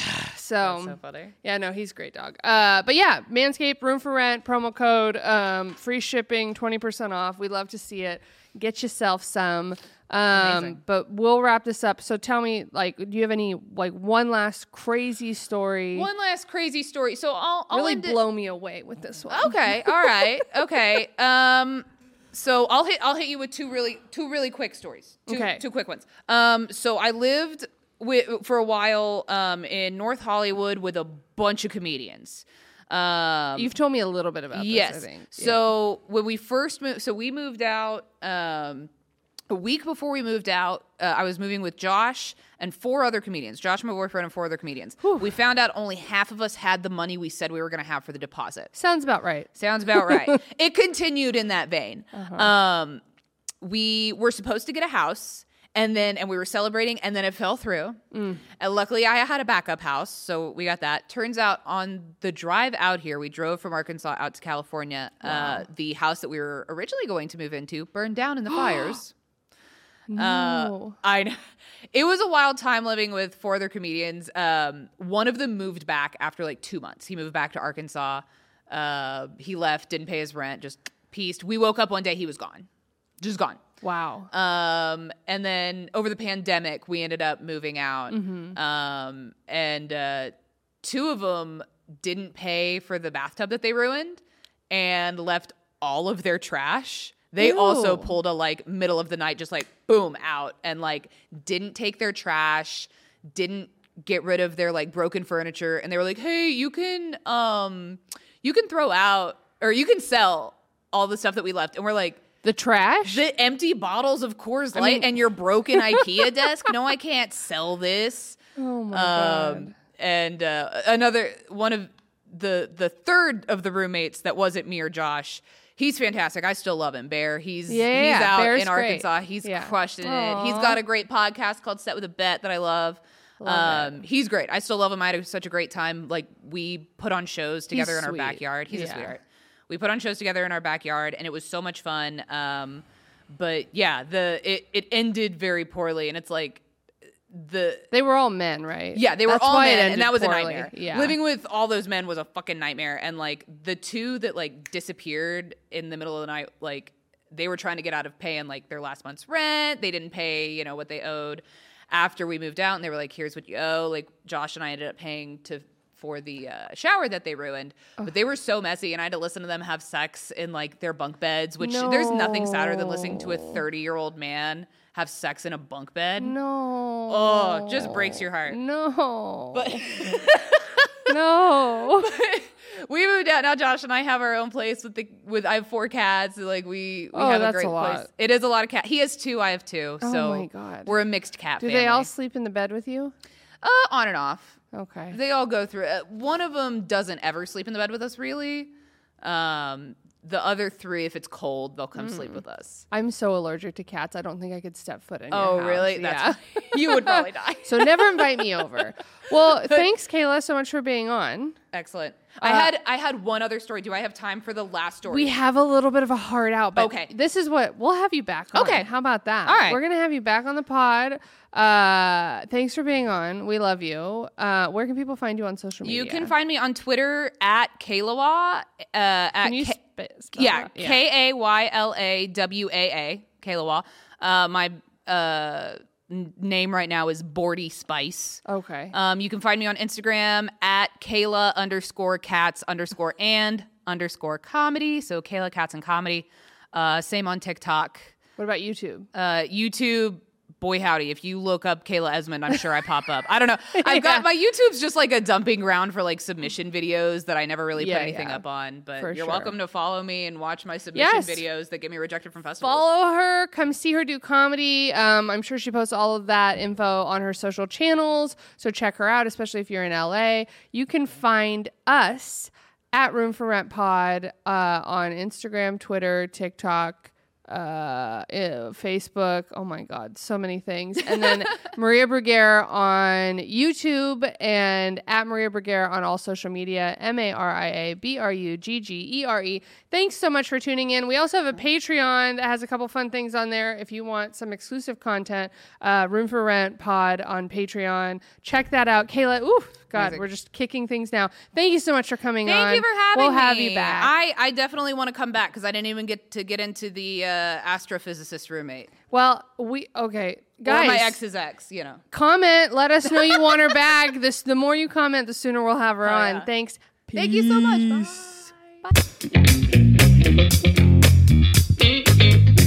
So, so funny. yeah, no, he's a great dog. Uh, but yeah, Manscaped, room for rent, promo code, um, free shipping, 20% off. We'd love to see it. Get yourself some. Um, but we'll wrap this up. So tell me, like, do you have any, like, one last crazy story? One last crazy story. So I'll, I'll really it- blow me away with this one. Okay. All right. Okay. Um. So I'll hit I'll hit you with two really two really quick stories. Two, Okay. Two quick ones. Um. So I lived with for a while um in North Hollywood with a bunch of comedians. Um. You've told me a little bit about yes. this, I think. Yeah. So when we first moved, so we moved out. Um. A week before we moved out, uh, I was moving with Josh and four other comedians. Josh, my boyfriend, and four other comedians. We found out only half of us had the money we said we were going to have for the deposit. Sounds about right. Sounds about right. it continued in that vein. Um, we were supposed to get a house, and then and we were celebrating, and then it fell through. And luckily, I had a backup house, so we got that. Turns out, on the drive out here, we drove from Arkansas out to California. Uh, the house that we were originally going to move into burned down in the fires. No. I know. It was a wild time living with four other comedians. Um, one of them moved back after like two months. He moved back to Arkansas. Uh, he left, didn't pay his rent, just pieced. We woke up one day, he was gone, just gone. wow. Um, and then over the pandemic, we ended up moving out. Um, and uh, two of them didn't pay for the bathtub that they ruined and left all of their trash. They also pulled a like middle of the night, just like boom out, and like didn't take their trash, didn't get rid of their like broken furniture and they were like, "Hey, you can um you can throw out or you can sell all the stuff that we left." And we're like, The trash? the empty bottles of Coors Light and your broken IKEA desk? No, I can't sell this. oh my Um, god. and uh, another one of the the third of the roommates that wasn't me or Josh. He's fantastic. I still love him. Bear. He's Yeah, he's out Bear's in great. Arkansas. He's Yeah. crushing it. He's got a great podcast called Set with a Bet that I love. Love um, he's great. I still love him. I had such a great time. Like we put on shows together in our backyard. He's a Yeah. sweetheart. We put on shows together in our backyard, and it was so much fun. Um, but yeah, the it it ended very poorly, and it's like the They were all men, right? yeah, they were That's all men, and that was poorly. a nightmare. Yeah. living with all those men was a fucking nightmare. And like the two that like disappeared in the middle of the night, like they were trying to get out of paying like their last month's rent. They didn't pay, you know, what they owed after we moved out, and they were like, "Here's what you owe." Like Josh and I ended up paying to for the uh, shower that they ruined, but they were so messy, and I had to listen to them have sex in like their bunk beds. Which there's nothing sadder than listening to a 30 year old man have sex in a bunk bed. No. Oh, just breaks your heart. No. But no. we moved out now. Josh and I have our own place with the with. I have four cats. Like we, we Oh, have a great a lot. place. It is a lot of cat. He has two. I have two. Oh so my God. we're a mixed cat. Do family. they all sleep in the bed with you? uh, on and off? Okay. They all go through. it. one of them doesn't ever sleep in the bed with us. Really. Um, the other three, if it's cold, they'll come Mm. sleep with us. I'm so allergic to cats. I don't think I could step foot in. your Oh, house. really? Yeah. That's you would probably die. so never invite me over. Well, thanks, Kayla, so much for being on. Excellent. I had I had one other story. Do I have time for the last story? We have a little bit of a heart out, but Okay. this is what we'll have you back on. Okay. How about that? All right. We're going to have you back on the pod. Uh, thanks for being on. We love you. Uh, where can people find you on social media? You can find me on Twitter at Kaylawaa. Uh, at Can you K- yeah, that? K A Y L A W A A, Kaylawaa. Uh, my uh, n- name right now is Bordy Spice. Okay. Um, you can find me on Instagram at Kayla underscore cats underscore and underscore comedy. So Kayla Cats and Comedy. Uh, same on TikTok. what about YouTube? Uh, YouTube. Boy howdy, if you look up Kayla Esmond, I'm sure I pop up. I don't know. I've got my YouTube's just like a dumping ground for like submission videos that I never really Yeah, put anything yeah. up on. But For you're sure. welcome to follow me and watch my submission Yes. videos that get me rejected from festivals. Follow her. Come see her do comedy. Um, I'm sure she posts all of that info on her social channels. So check her out, especially if you're in LA. You can find us at Room for Rent Pod uh, on Instagram, Twitter, TikTok, uh, eh, Facebook. Oh my God, so many things. And then Maria Bruggere on YouTube and at Maria Bruggere on all social media. M A R I A B R U G G E R E. Thanks so much for tuning in. We also have a Patreon that has a couple fun things on there. If you want some exclusive content, uh, Room for Rent Pod on Patreon. Check that out. Kayla, ooh, God, Amazing. we're just kicking things now. Thank you so much for coming on. Thank you for having we'll me. have you back. I, I definitely want to come back because I didn't even get to get into the uh, astrophysicist roommate. well, we okay, guys. or my ex's ex, you know. comment. Let us know you want her back. This the more you comment, the sooner we'll have her Oh, on. yeah. Thanks. Thank you so much. Peace. Bye.